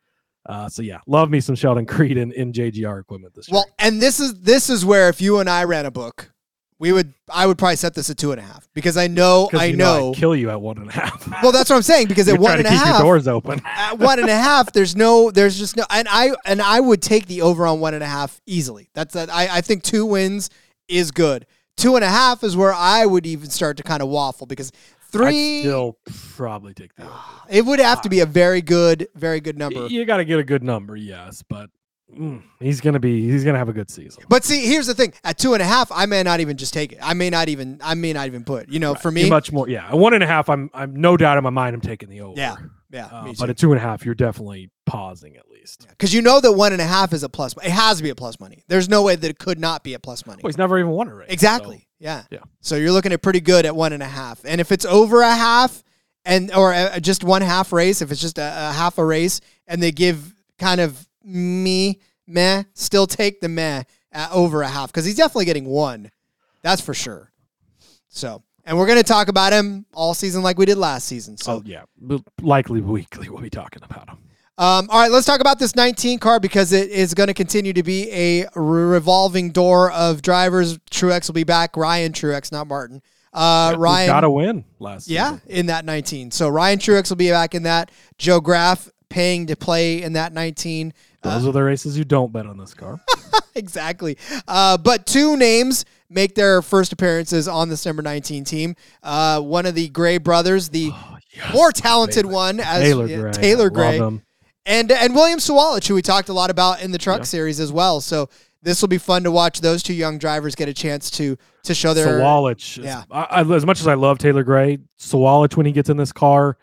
Uh, so yeah, love me some Sheldon Creed in, in JGR equipment this year. Well, and this is this is where if you and I ran a book, we would I would probably set this at two and a half because I know I you know. I'd kill you at one and a half. well, that's what I'm saying because You're at one and to a keep half, your doors open. at one and a half, there's no, there's just no, and I and I would take the over on one and a half easily. That's that. I I think two wins is good. Two and a half is where I would even start to kind of waffle because three, I'd still probably take the over. it would have to be a very good, very good number. You got to get a good number, yes, but mm, he's gonna be he's gonna have a good season. But see, here's the thing: at two and a half, I may not even just take it. I may not even, I may not even put. You know, for me, You're much more, yeah. At one and a half, I'm I'm no doubt in my mind I'm taking the over. yeah, yeah. Uh, but at two and a half, you're definitely pausing at least. because you know that one and a half is a plus. It has to be a plus money. There's no way that it could not be a plus money. Well, he's never even won a race. Exactly. Yeah. Yeah. So you're looking at pretty good at one and a half. And if it's over a half and or uh, just one half race, if it's just a, a half a race and they give kind of me meh, still take the meh at over a half because he's definitely getting one. That's for sure. So, and we're going to talk about him all season like we did last season. So, So, oh yeah, likely weekly we'll be talking about him. Um, all right, let's talk about this 19 car because it is going to continue to be a revolving door of drivers. Truex will be back. Ryan Truex, not Martin. Uh, Ryan got a win last. Yeah, season. in that 19. So Ryan Truex will be back in that. Joe Graf paying to play in that 19. those are the races you don't bet on this car. exactly. Uh, but two names make their first appearances on this number 19 team. Uh, one of the Gray brothers, the more talented one, as Taylor Gray, Taylor Gray. And and William Sawalich, who we talked a lot about in the truck Yeah. series as well. So this will be fun to watch those two young drivers get a chance to to show their Sawalich. Yeah. I, I, as much as I love Taylor Gray, Sawalich when he gets in this car,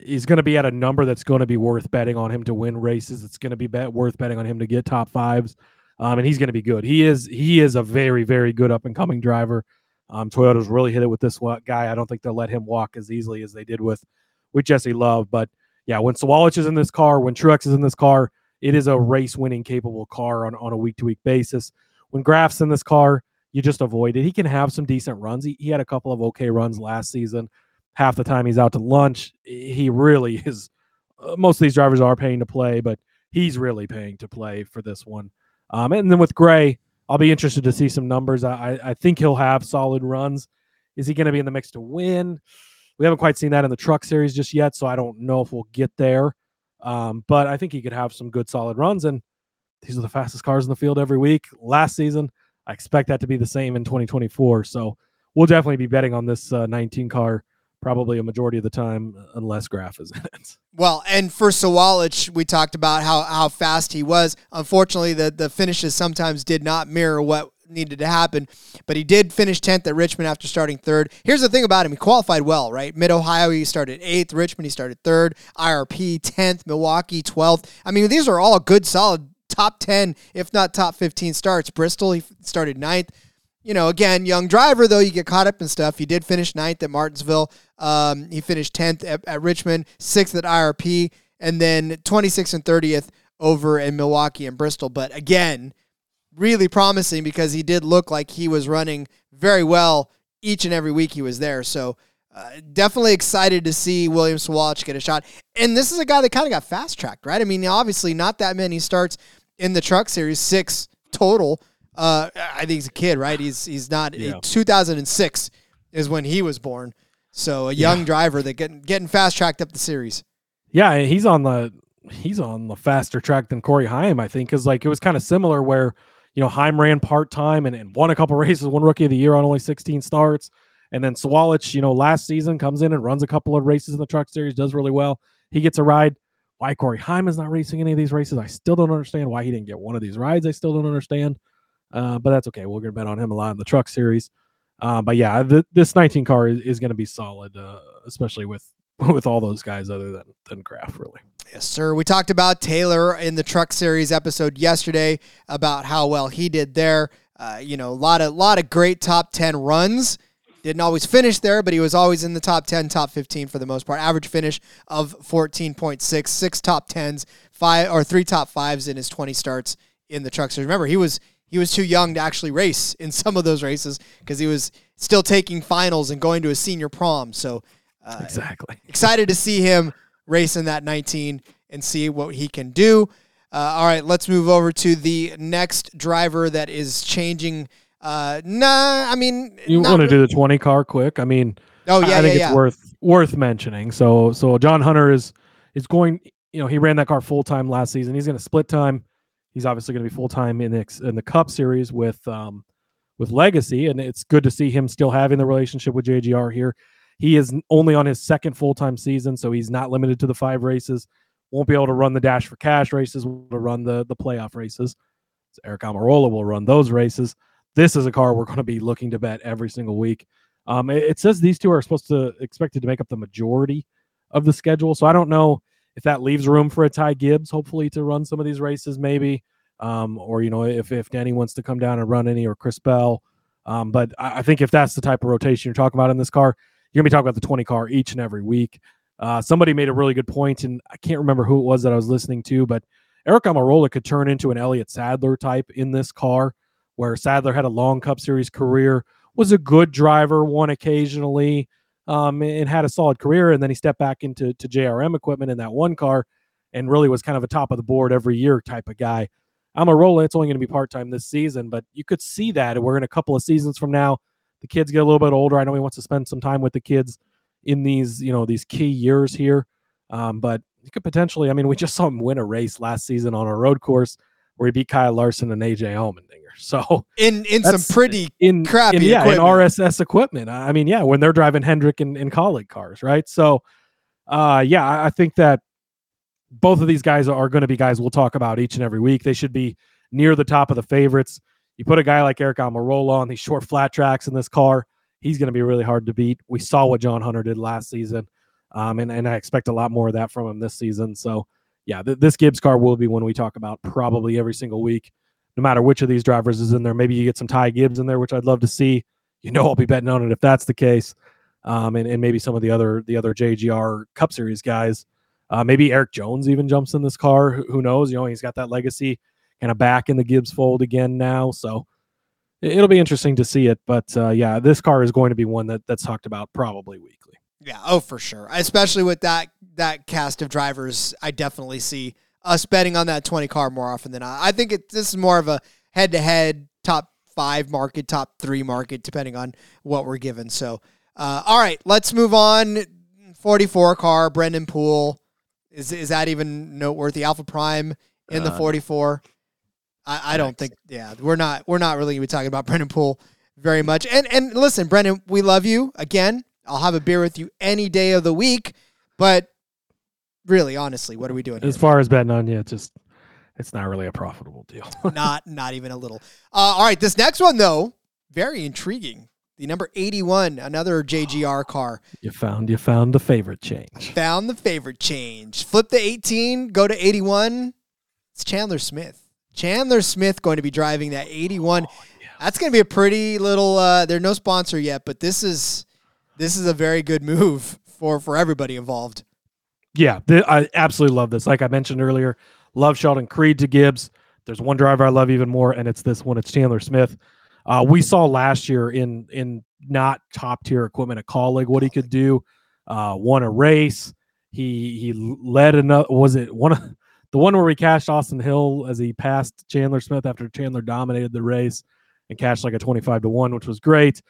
he's going to be at a number that's going to be worth betting on him to win races. It's going to be bet, worth betting on him to get top fives, um, and he's going to be good. He is he is a very very good up and coming driver. Um, Toyota's really hit it with this guy. I don't think they'll let him walk as easily as they did with with Jesse Love. But yeah, when Sawalich is in this car, when Truex is in this car, it is a race winning capable car on, on a week to week basis. When Graf's in this car, you just avoid it. He can have some decent runs. He, he had a couple of okay runs last season. Half the time he's out to lunch. He really is. Uh, most of these drivers are paying to play, but he's really paying to play for this one. Um, and then with Gray, I'll be interested to see some numbers. I, I- I think he'll have solid runs. Is he going to be in the mix to win? We haven't quite seen that in the truck series just yet, so I don't know if we'll get there. Um, but I think he could have some good solid runs, and these are the fastest cars in the field every week. Last season, I expect that to be the same in 2024. So we'll definitely be betting on this uh, 19 car probably a majority of the time, unless Graf is in it. Well, and for Sawalich, we talked about how, how fast he was. Unfortunately, the, the finishes sometimes did not mirror what needed to happen. But he did finish 10th at Richmond after starting third. Here's the thing about him he qualified well, right? Mid Ohio, he started eighth. Richmond, he started third. IRP, 10th. Milwaukee, 12th. I mean, these are all good, solid top 10, if not top 15 starts. Bristol, he started ninth. You know, again, young driver, though, you get caught up in stuff. He did finish ninth at Martinsville. Um, he finished 10th at, at Richmond, sixth at IRP, and then 26th and 30th over in Milwaukee and Bristol. But again, really promising because he did look like he was running very well each and every week he was there. So uh, definitely excited to see William Sawalich get a shot. And this is a guy that kind of got fast tracked, right? I mean, obviously not that many starts in the Truck Series, six total. Uh, I think he's a kid, right? He's he's not. Yeah. 2006 is when he was born. So a young Yeah. driver that getting getting fast tracked up the series. Yeah, he's on the he's on the faster track than Corey Heim, I think, because like it was kind of similar where you know Heim ran part time and, and won a couple races, won rookie of the year on only 16 starts, and then Sawalich, you know, last season comes in and runs a couple of races in the Truck Series, does really well. He gets a ride. Why Corey Heim is not racing any of these races, I still don't understand. Why he didn't get one of these rides, I still don't understand. Uh, but that's okay. We're gonna bet on him a lot in the Truck Series. Uh, but yeah, th- this 19 car is, is going to be solid, uh, especially with with all those guys other than than Kraft, really. Yes, sir. We talked about Taylor in the Truck Series episode yesterday about how well he did there. Uh, you know, a lot of lot of great top ten runs. Didn't always finish there, but he was always in the top ten, top fifteen for the most part. Average finish of 14.6, six top tens, five or three top fives in his twenty starts in the Truck Series. Remember, he was he was too young to actually race in some of those races because he was still taking finals and going to a senior prom. So uh, Exactly. excited to see him race in that 19 and see what he can do. Uh, all right, let's move over to the next driver that is changing. Uh, nah, I mean, You want to do the 20 car quick? I mean, Oh yeah, I think yeah, it's yeah. worth worth mentioning. So so John Hunter is is going, you know, he ran that car full time last season. He's going to split time. He's obviously going to be full time in the, in the Cup series with um with Legacy and it's good to see him still having the relationship with JGR here. He is only on his second full time season, so he's not limited to the five races. Won't be able to run the dash for cash races, will run the the playoff races. So Aric Almirola will run those races. This is a car we're going to be looking to bet every single week. Um, it, it says these two are supposed to expected to make up the majority of the schedule, so I don't know if that leaves room for a Ty Gibbs, hopefully to run some of these races, maybe, um, or you know if if Denny wants to come down and run any or Chris Bell. Um, but I, I think if that's the type of rotation you're talking about in this car, you're gonna be talking about the 20 car each and every week. Uh, somebody made a really good point, and I can't remember who it was that I was listening to, but Aric Almirola could turn into an Elliott Sadler type in this car, where Sadler had a long Cup Series career, was a good driver, won occasionally, um, and had a solid career. And then he stepped back into to JRM equipment in that one car, and really was kind of a top of the board every year type of guy. Almirola, it's only going to be part time this season, but you could see that we're in a couple of seasons from now. The kids get a little bit older. I know he wants to spend some time with the kids in these, you know, these key years here. Um, but he could potentially, I mean, we just saw him win a race last season on a road course where he beat Kyle Larson and AJ Allmendinger. So in in some pretty in Crappy in, yeah, in. RSS equipment. I I mean, yeah, when they're driving Hendrick and, and Kaulig cars, right? So, uh, yeah, I I think that both of these guys are going to be guys we'll talk about each and every week. They should be near the top of the favorites. You put a guy like Aric Almirola on these short flat tracks in this car, he's going to be really hard to beat. We saw what John Hunter did last season, um, and and I expect a lot more of that from him this season. So, yeah, th- this Gibbs car will be one we talk about probably every single week, no matter which of these drivers is in there. Maybe you get some Ty Gibbs in there, which I'd love to see. You know, I'll be betting on it if that's the case. Um, and, and maybe some of the other the other JGR Cup Series guys. Uh, maybe Eric Jones even jumps in this car. Who, who knows? You know, he's got that legacy kind of back in the Gibbs fold again now. So it- it'll be interesting to see it. But uh, yeah, this car is going to be one that that's talked about probably weekly. Yeah, oh for sure. Especially with that that cast of drivers, I definitely see us betting on that 20 car more often than not. I think it, this is more of a head to head top 5 market, top 3 market depending on what we're given. So, uh, all right, let's move on. 44 car, Brendan Poole. Is is that even noteworthy? Alpha Prime in the Uh, 44. I, I don't think yeah, we're not we're not really gonna be talking about Brendan Poole very much. And and listen, Brendan, we love you. Again, I'll have a beer with you any day of the week. But really, honestly, what are we doing? As here? far as betting on you, just it's not really a profitable deal. not not even a little. Uh, all right, this next one though, very intriguing. The number 81, another JGR car. you found you found the favorite change. Found the favorite change. Flip the 18, go to 81. It's Chandler Smith. Chandler Smith going to be driving that 81. That's going to be a pretty little uh there's no sponsor yet, but this is this is a very good move for for everybody involved. Yeah, th- I absolutely love this. Like I mentioned earlier, love Sheldon Creed to Gibbs. There's one driver I love even more, and it's this one. It's Chandler Smith. Uh, we saw last year in in not top tier equipment at Kaulig what he could do. Uh, won a race. He he led another. Was it one of the one where we cashed Austin Hill as he passed Chandler Smith after Chandler dominated the race and cashed like a twenty five to one, which was great.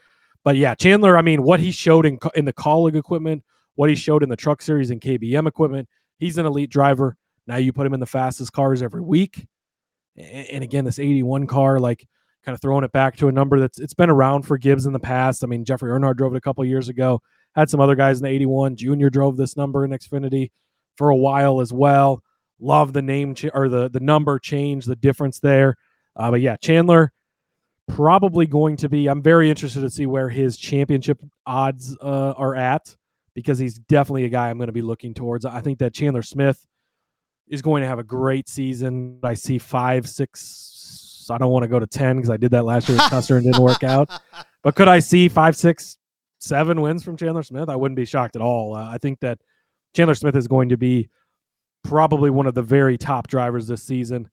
But yeah, Chandler. I mean, what he showed in in the Kaulig equipment, what he showed in the Truck Series and KBM equipment, he's an elite driver. Now you put him in the fastest cars every week, and, again, this eighty one car, like kind of throwing it back to a number that's it's been around for Gibbs in the past. I mean, Jeffrey Earnhardt drove it a couple years ago. Had some other guys in the 81. Junior drove this number in Xfinity for a while as well. Love the name ch- or the the number change, the difference there. Uh, but yeah, Chandler probably going to be. I'm very interested to see where his championship odds uh, are at because he's definitely a guy I'm going to be looking towards. I think that Chandler Smith is going to have a great season. I see five, six. I don't want to go to ten because I did that last year with Custer and didn't work out. But could I see five, six, seven wins from Chandler Smith? I wouldn't be shocked at all. Uh, I think that Chandler Smith is going to be probably one of the very top drivers this season.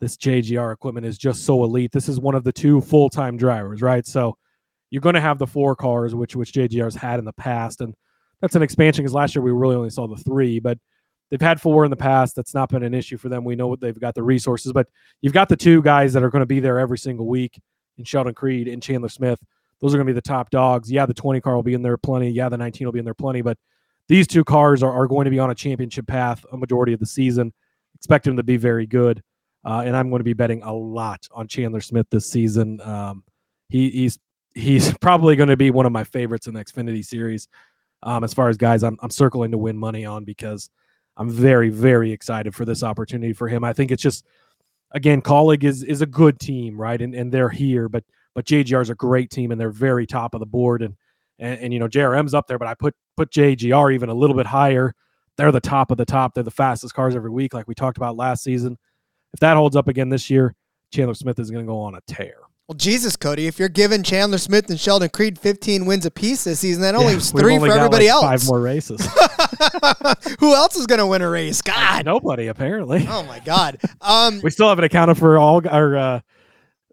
This JGR equipment is just so elite. This is one of the two full time drivers, right? So you're going to have the four cars, which which JGR's had in the past, and that's an expansion because last year we really only saw the three, but they've had four in the past. That's not been an issue for them. We know what they've got the resources, but you've got the two guys that are going to be there every single week in Sheldon Creed and Chandler Smith. Those are going to be the top dogs. Yeah, the 20 car will be in there plenty. Yeah, the 19 will be in there plenty, but these two cars are, are going to be on a championship path a majority of the season. Expect them to be very good. Uh, and I'm going to be betting a lot on Chandler Smith this season. Um, he, he's he's probably going to be one of my favorites in the Xfinity series. Um, as far as guys, I'm I'm circling to win money on because I'm very very excited for this opportunity for him. I think it's just again, Kaulig is is a good team, right? And and they're here, but but JGR is a great team and they're very top of the board and and, and you know JRM's up there, but I put put JGR even a little bit higher. They're the top of the top. They're the fastest cars every week, like we talked about last season. If that holds up again this year, Chandler Smith is going to go on a tear. Well, Jesus, Cody, if you're giving Chandler Smith and Sheldon Creed 15 wins apiece this season, that only Yeah, leaves three only for everybody like, else. Five more races. Who else is going to win a race? God. Nobody apparently. Oh my God. Um, We still haven't accounted for all our uh,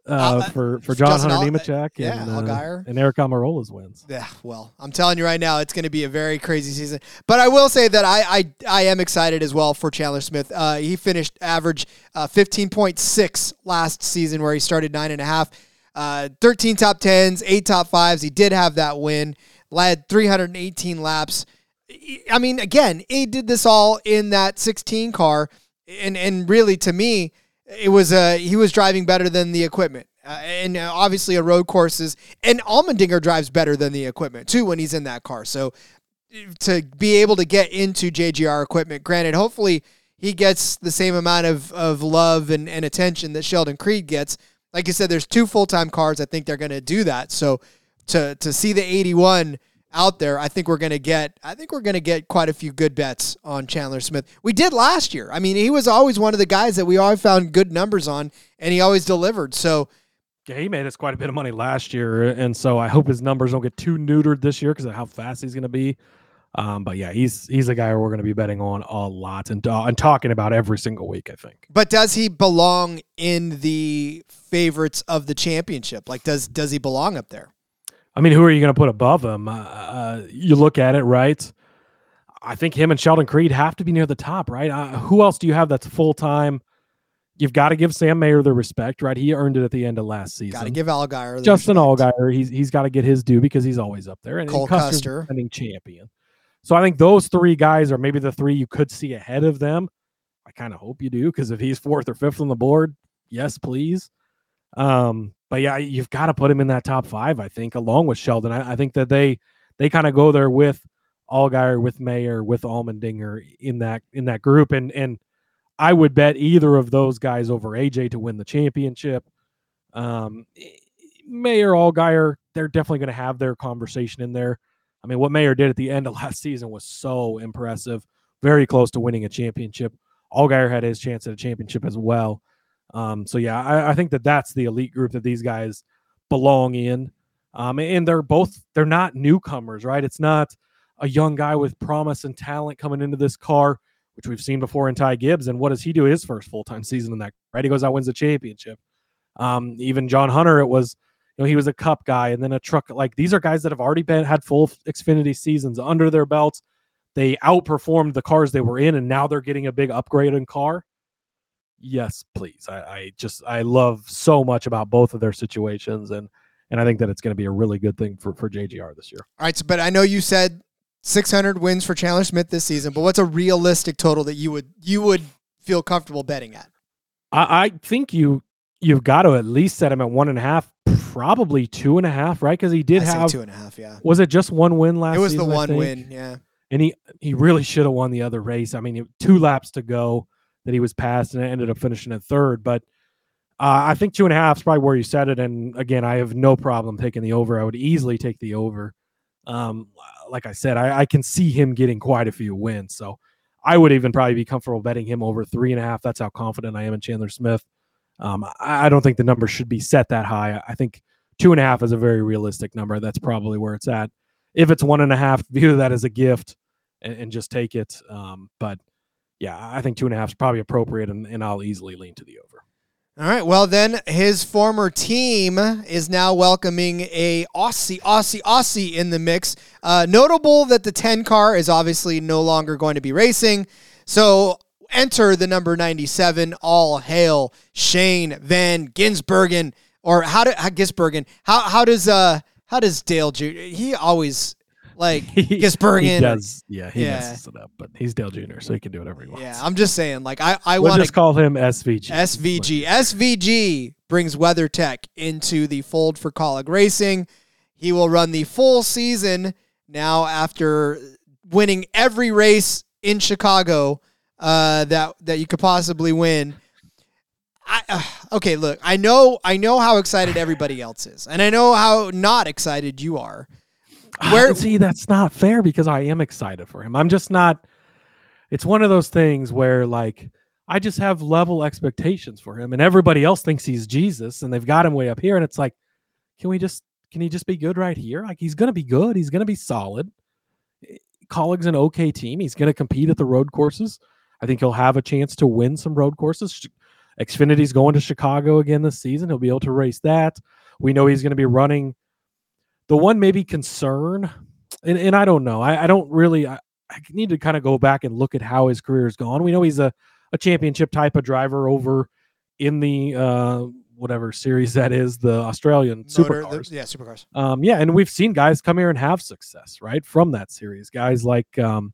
uh, Uh, for for John Justin Hunter Al- Nemechek yeah, and uh, and Aric Almirola's wins. Yeah, well, I'm telling you right now, it's going to be a very crazy season. But I will say that I I, I am excited as well for Chandler Smith. Uh, he finished average uh, 15.6 last season, where he started nine and a half. Uh, 13 top tens, eight top fives. He did have that win. Led 318 laps. I mean, again, he did this all in that 16 car, and and really to me, it was uh he was driving better than the equipment. Uh, and uh, obviously a road courses and Allmendinger drives better than the equipment too when he's in that car. So to be able to get into JGR equipment, granted, hopefully he gets the same amount of, of love and, and attention that Sheldon Creed gets. Like you said, there's two full time cars. I think they're going to do that. So to to see the 81 out there, I think we're going to get I think we're going to get quite a few good bets on Chandler Smith. We did last year. I mean, he was always one of the guys that we always found good numbers on and he always delivered. So Yeah, he made us quite a bit of money last year, and so I hope his numbers don't get too neutered this year because of how fast he's going to be. Um, but yeah, he's he's a guy we're going to be betting on a lot and uh, and talking about every single week. I think. But does he belong in the favorites of the championship? Like, does does he belong up there? I mean, who are you going to put above him? Uh, uh, you look at it, right? I think him and Sheldon Creed have to be near the top, right? Uh, who else do you have that's full time? You've got to give Sam Mayer the respect, right? He earned it at the end of last season. Got to give Allgaier. the Justin respect. Allgaier, he's he's got to get his due because he's always up there, and, Cole and Custer's Custer. defending champion. So I think those three guys are maybe the three you could see ahead of them. I kind of hope you do because if he's fourth or fifth on the board, yes, please. Um, but yeah, you've got to put him in that top five. I think along with Sheldon. I, I think that they they kind of go there with Allgaier, with Mayer, with Allmendinger in that in that group, and and I would bet either of those guys over AJ to win the championship. Um, Mayer, Allgaier, they're definitely going to have their conversation in there. I mean, what Mayer did at the end of last season was so impressive, very close to winning a championship. Allgaier had his chance at a championship as well. Um, so yeah, I, I, think that that's the elite group that these guys belong in. Um, and they're both they're not newcomers, right? It's not a young guy with promise and talent coming into this car, which we've seen before in Ty Gibbs. And what does he do his first full time season in that? Right, he goes out wins the championship. Um, even John Hunter, it was you know he was a Cup guy and then a truck. Like these are guys that have already been had full Xfinity seasons under their belts. They outperformed the cars they were in, and now they're getting a big upgrade in car. Yes, please. I, I just I love so much about both of their situations, and and I think that it's going to be a really good thing for for JGR this year. All right, so, but I know you said 600 wins for Chandler Smith this season, but what's a realistic total that you would you would feel comfortable betting at? I, I think you you've got to at least set him at one and a half, probably two and a half, right? Because he did I have two and a half. Yeah, was it just one win last? It was season, the one win. Yeah, and he he really should have won the other race. I mean, two laps to go that he was passed, and ended up finishing in third. But uh, I think two and a half is probably where you set it. And again, I have no problem taking the over. I would easily take the over. Um, like I said, I, I can see him getting quite a few wins. So I would even probably be comfortable betting him over three and a half. That's how confident I am in Chandler Smith. Um, I, I don't think the number should be set that high. I think two and a half is a very realistic number. That's probably where it's at. If it's one and a half, view that as a gift and, and just take it. Um, but yeah, I think two and a half is probably appropriate, and, and I'll easily lean to the over. All right. Well, then his former team is now welcoming a Aussie, Aussie, Aussie in the mix. Uh, notable that the 10 car is obviously no longer going to be racing. So enter the number 97. All hail Shane Van Gisbergen. Or how do Gisbergen? How how does uh how does Dale Jr. He always like Gisbergen. he does, yeah, he yeah. messes it up, but he's Dale Jr., so he can do whatever he wants. Yeah, I'm just saying, like I, I we'll want to call him SVG. SVG, SVG brings WeatherTech into the fold for Kaulig Racing. He will run the full season now after winning every race in Chicago uh, that that you could possibly win. I, uh, okay, look, I know I know how excited everybody else is, and I know how not excited you are. Where see that's not fair because I am excited for him. I'm just not. It's one of those things where like I just have level expectations for him, and everybody else thinks he's Jesus, and they've got him way up here, and it's like, can we just can he just be good right here? Like he's gonna be good. He's gonna be solid. Kaulig's an okay team. He's gonna compete at the road courses. I think he'll have a chance to win some road courses. Xfinity's going to Chicago again this season. He'll be able to race that. We know he's going to be running the one maybe concern, and, and I don't know. I, I don't really. I, I need to kind of go back and look at how his career has gone. We know he's a, a championship type of driver over in the uh, whatever series that is, the Australian supercars. The, yeah, supercars. Um, yeah, and we've seen guys come here and have success, right, from that series. Guys like um,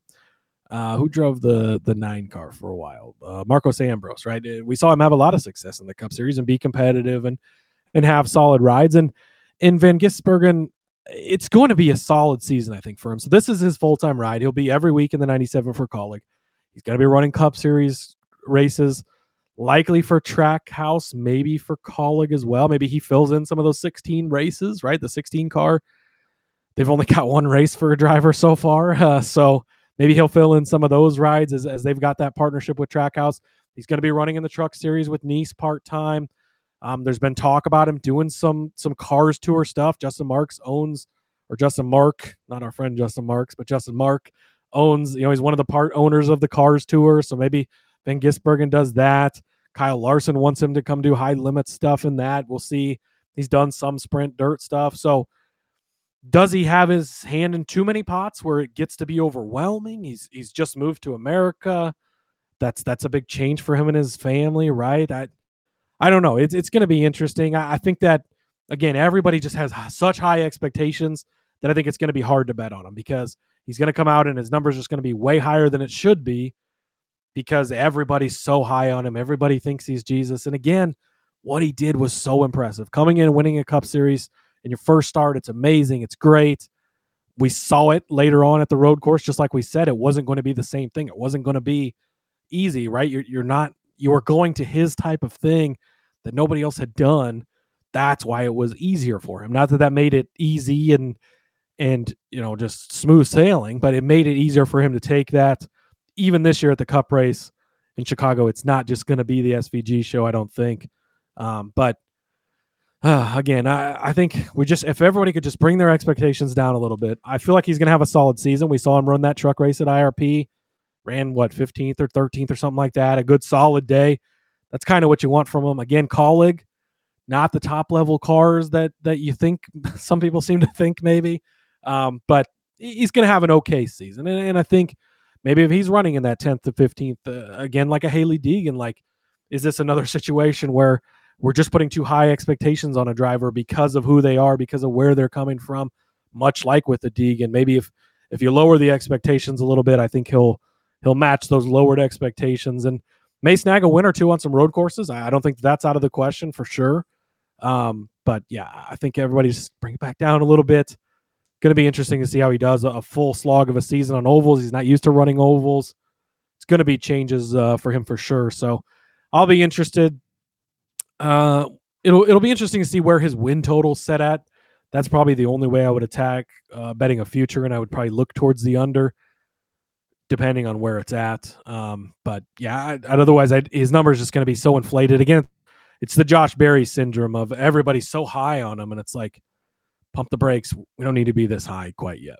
uh, who drove the the nine car for a while, uh, Marcos Ambrose, right? We saw him have a lot of success in the Cup Series and be competitive and and have solid rides. And in Van Gisbergen, it's going to be a solid season, I think, for him. So this is his full time ride. He'll be every week in the 97 for Kaulig. He's going to be running Cup Series races, likely for Trackhouse, maybe for Kaulig as well. Maybe he fills in some of those 16 races, right? The 16 car. They've only got one race for a driver so far. Uh, so maybe he'll fill in some of those rides as, as they've got that partnership with Trackhouse. He's going to be running in the truck series with Niece part time. Um, there's been talk about him doing some some cars tour stuff. Justin Marks owns, or Justin Mark, not our friend Justin Marks, but Justin Mark owns. You know, he's one of the part owners of the cars tour. So maybe Van Gisbergen does that. Kyle Larson wants him to come do high limit stuff in that. We'll see. He's done some sprint dirt stuff. So does he have his hand in too many pots where it gets to be overwhelming? He's he's just moved to America. That's that's a big change for him and his family, right? I I don't know. It's it's going to be interesting. I, I, think that again, everybody just has such high expectations that I think it's going to be hard to bet on him because he's going to come out and his numbers just going to be way higher than it should be because everybody's so high on him. Everybody thinks he's Jesus. And again, what he did was so impressive. Coming in winning a Cup Series in your first start, it's amazing. It's great. We saw it later on at the road course, just like we said, it wasn't going to be the same thing. It wasn't going to be easy, right? You're you're not you were going to his type of thing that nobody else had done. That's why it was easier for him. Not that that made it easy and and you know just smooth sailing, but it made it easier for him to take that. Even this year at the Cup race in Chicago, it's not just going to be the SVG show. I don't think, um, but uh, again, I, I think we just if everybody could just bring their expectations down a little bit. I feel like he's going to have a solid season. We saw him run that truck race at IRP, ran what 15th or 13th or something like that. A good solid day. That's kind of what you want from him. Again, Kaulig, not the top level cars that that you think some people seem to think maybe, um, but he's going to have an okay season. And, and, I think maybe if he's running in that 10th to 15th uh, again, like a Hailie Deegan, like is this another situation where we're just putting too high expectations on a driver because of who they are, because of where they're coming from, much like with the Deegan. Maybe if if you lower the expectations a little bit, I think he'll he'll match those lowered expectations and may snag a win or two on some road courses. I don't think that's out of the question for sure. Um, but yeah, I think everybody just bring it back down a little bit. Going to be interesting to see how he does a, full slog of a season on ovals. He's not used to running ovals. It's going to be changes uh, for him for sure. So I'll be interested. Uh, it'll it'll be interesting to see where his win total set at. That's probably the only way I would attack uh, betting a future, and I would probably look towards the under, depending on where it's at. Um, but yeah, I, I'd, otherwise, I'd, his number is just going to be so inflated. Again, it's the Josh Berry syndrome of everybody's so high on him, and it's like, pump the brakes. We don't need to be this high quite yet.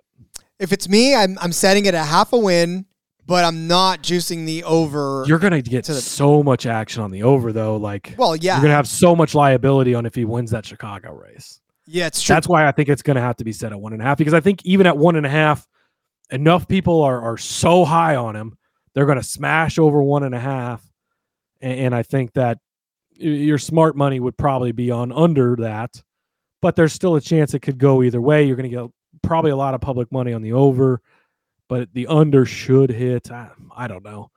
If it's me, I'm I'm setting it at half a win but I'm not juicing the over. You're gonna get to the, so much action on the over though. Like, well, yeah, you're gonna have so much liability on if he wins that Chicago race. Yeah, it's true. That's why I think it's gonna have to be set at one and a half because I think even at one and a half, enough people are are so high on him, they're gonna smash over one and a half, and, and I think that your smart money would probably be on under that, but there's still a chance it could go either way. You're gonna get probably a lot of public money on the over but the under should hit. I, I don't know.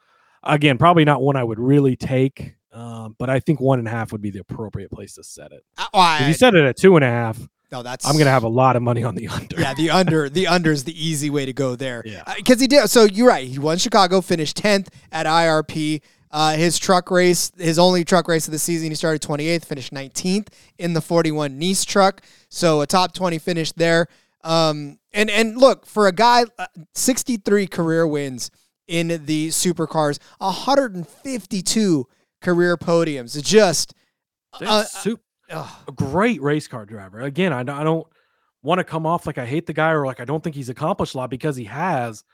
Again, probably not one I would really take, um, but I think one and a half would be the appropriate place to set it. Uh, well, if you set it at two and a half, no, that's I'm gonna have a lot of money on the under. Yeah, the under, the under is the easy way to go there. Yeah, because uh, he did. So you're right. He won Chicago, finished tenth at IRP. Uh, his truck race, his only truck race of the season, he started 28th, finished 19th in the 41 Niece truck. So a top 20 finish there. Um, and and look for a guy, uh, 63 career wins in the supercars, 152 career podiums. Just uh, super, uh, a great race car driver. Again, I, I don't want to come off like I hate the guy or like I don't think he's accomplished a lot because he has.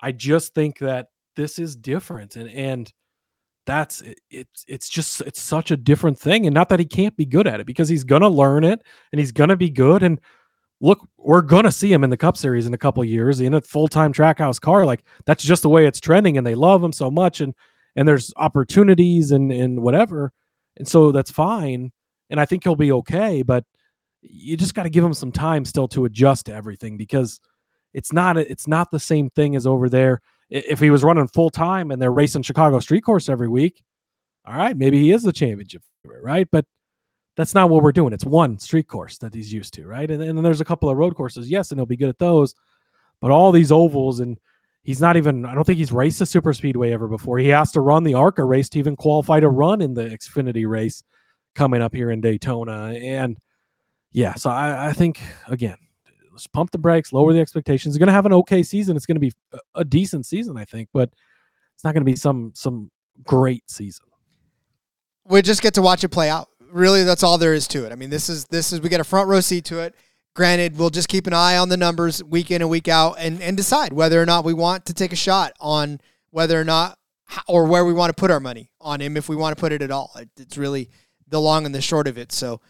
I just think that this is different and and that's it, it's it's just it's such a different thing and not that he can't be good at it because he's gonna learn it and he's gonna be good and look, we're gonna see him in the Cup Series in a couple years in a full time Trackhouse car. Like that's just the way it's trending, and they love him so much, and and there's opportunities and and whatever, and so that's fine. And I think he'll be okay, but you just got to give him some time still to adjust to everything because it's not it's not the same thing as over there. If he was running full time and they're racing Chicago street course every week, all right, maybe he is the championship, right? But that's not what we're doing. It's one street course that he's used to, right? And, and then there's a couple of road courses, yes, and he'll be good at those. But all these ovals, and he's not even, I don't think he's raced a super speedway ever before. He has to run the ARCA race to even qualify to run in the Xfinity race coming up here in Daytona. And yeah, so I, I think, again, let's pump the brakes, lower the expectations. He's going to have an okay season. It's going to be a decent season, I think, but it's not going to be some some great season. We just get to watch it play out really that's all there is to it. I mean, this is this is we get a front row seat to it. Granted, we'll just keep an eye on the numbers week in and week out and and decide whether or not we want to take a shot on whether or not or where we want to put our money on him if we want to put it at all. It's really the long and the short of it. So,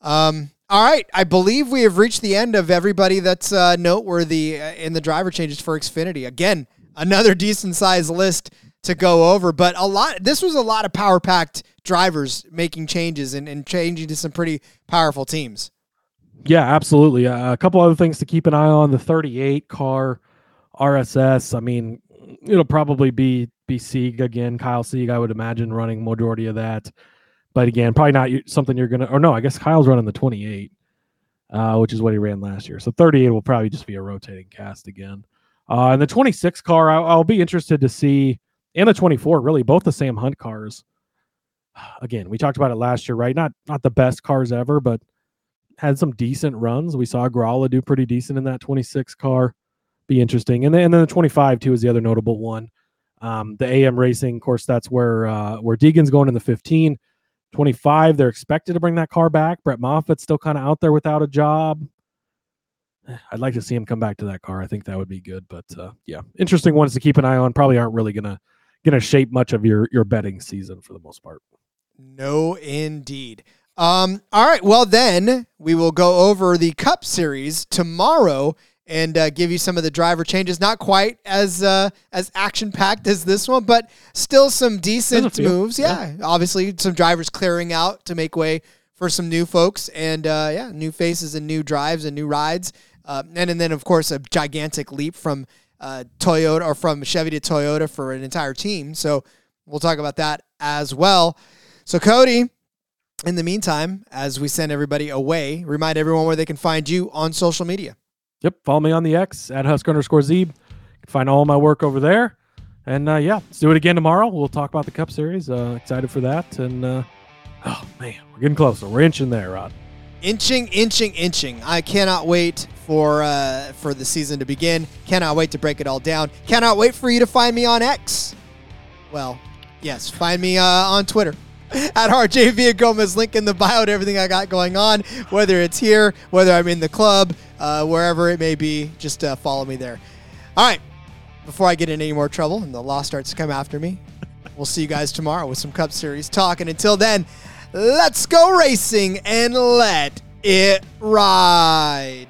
um, all right, I believe we have reached the end of everybody that's uh, noteworthy uh, in the driver changes for Xfinity. Again, another decent sized list to go over, but a lot. This was a lot of power packed drivers making changes and, and changing to some pretty powerful teams. Yeah, absolutely. Uh, a couple other things to keep an eye on: the 38 car RSS. I mean, it'll probably be be Sieg again, Kyle Sieg. I would imagine running majority of that. But again, probably not something you're gonna. Or no, I guess Kyle's running the 28, uh, which is what he ran last year. So 38 will probably just be a rotating cast again. Uh, and the 26 car, I'll, I'll be interested to see and the 24, really both the Sam Hunt cars. Again, we talked about it last year, right? Not not the best cars ever, but had some decent runs. We saw Grala do pretty decent in that 26 car. Be interesting. And then, and then the 25 too is the other notable one. Um, the AM Racing, of course, that's where uh, where Deegan's going in the 15. 25, they're expected to bring that car back. Brett Moffitt's still kind of out there without a job. I'd like to see him come back to that car. I think that would be good. But uh, yeah, interesting ones to keep an eye on. Probably aren't really gonna gonna shape much of your your betting season for the most part. No, indeed. Um, all right. Well, then we will go over the Cup Series tomorrow and uh, give you some of the driver changes. Not quite as uh, as action packed as this one, but still some decent moves. Yeah, yeah, obviously some drivers clearing out to make way for some new folks, and uh, yeah, new faces and new drives and new rides. Uh, and, and then of course a gigantic leap from uh, Toyota or from Chevy to Toyota for an entire team. So we'll talk about that as well. So Cody, in the meantime, as we send everybody away, remind everyone where they can find you on social media. Yep. Follow me on the X at Husker underscore Zeeb. Find all my work over there. And uh, yeah, let's do it again tomorrow. We'll talk about the Cup Series. Uh, excited for that. And uh, oh, man, we're getting closer. We're inching there, Rod. Inching, inching, inching. I cannot wait for uh, for the season to begin. Cannot wait to break it all down. Cannot wait for you to find me on X. Well, yes, find me uh, on Twitter at RJ Villagomez. Link in the bio to everything I got going on, whether it's here, whether I'm in the club, uh, wherever it may be. Just uh, follow me there. All right. Before I get in any more trouble and the law starts to come after me, we'll see you guys tomorrow with some Cup Series talk. And until then, let's go racing and let it ride.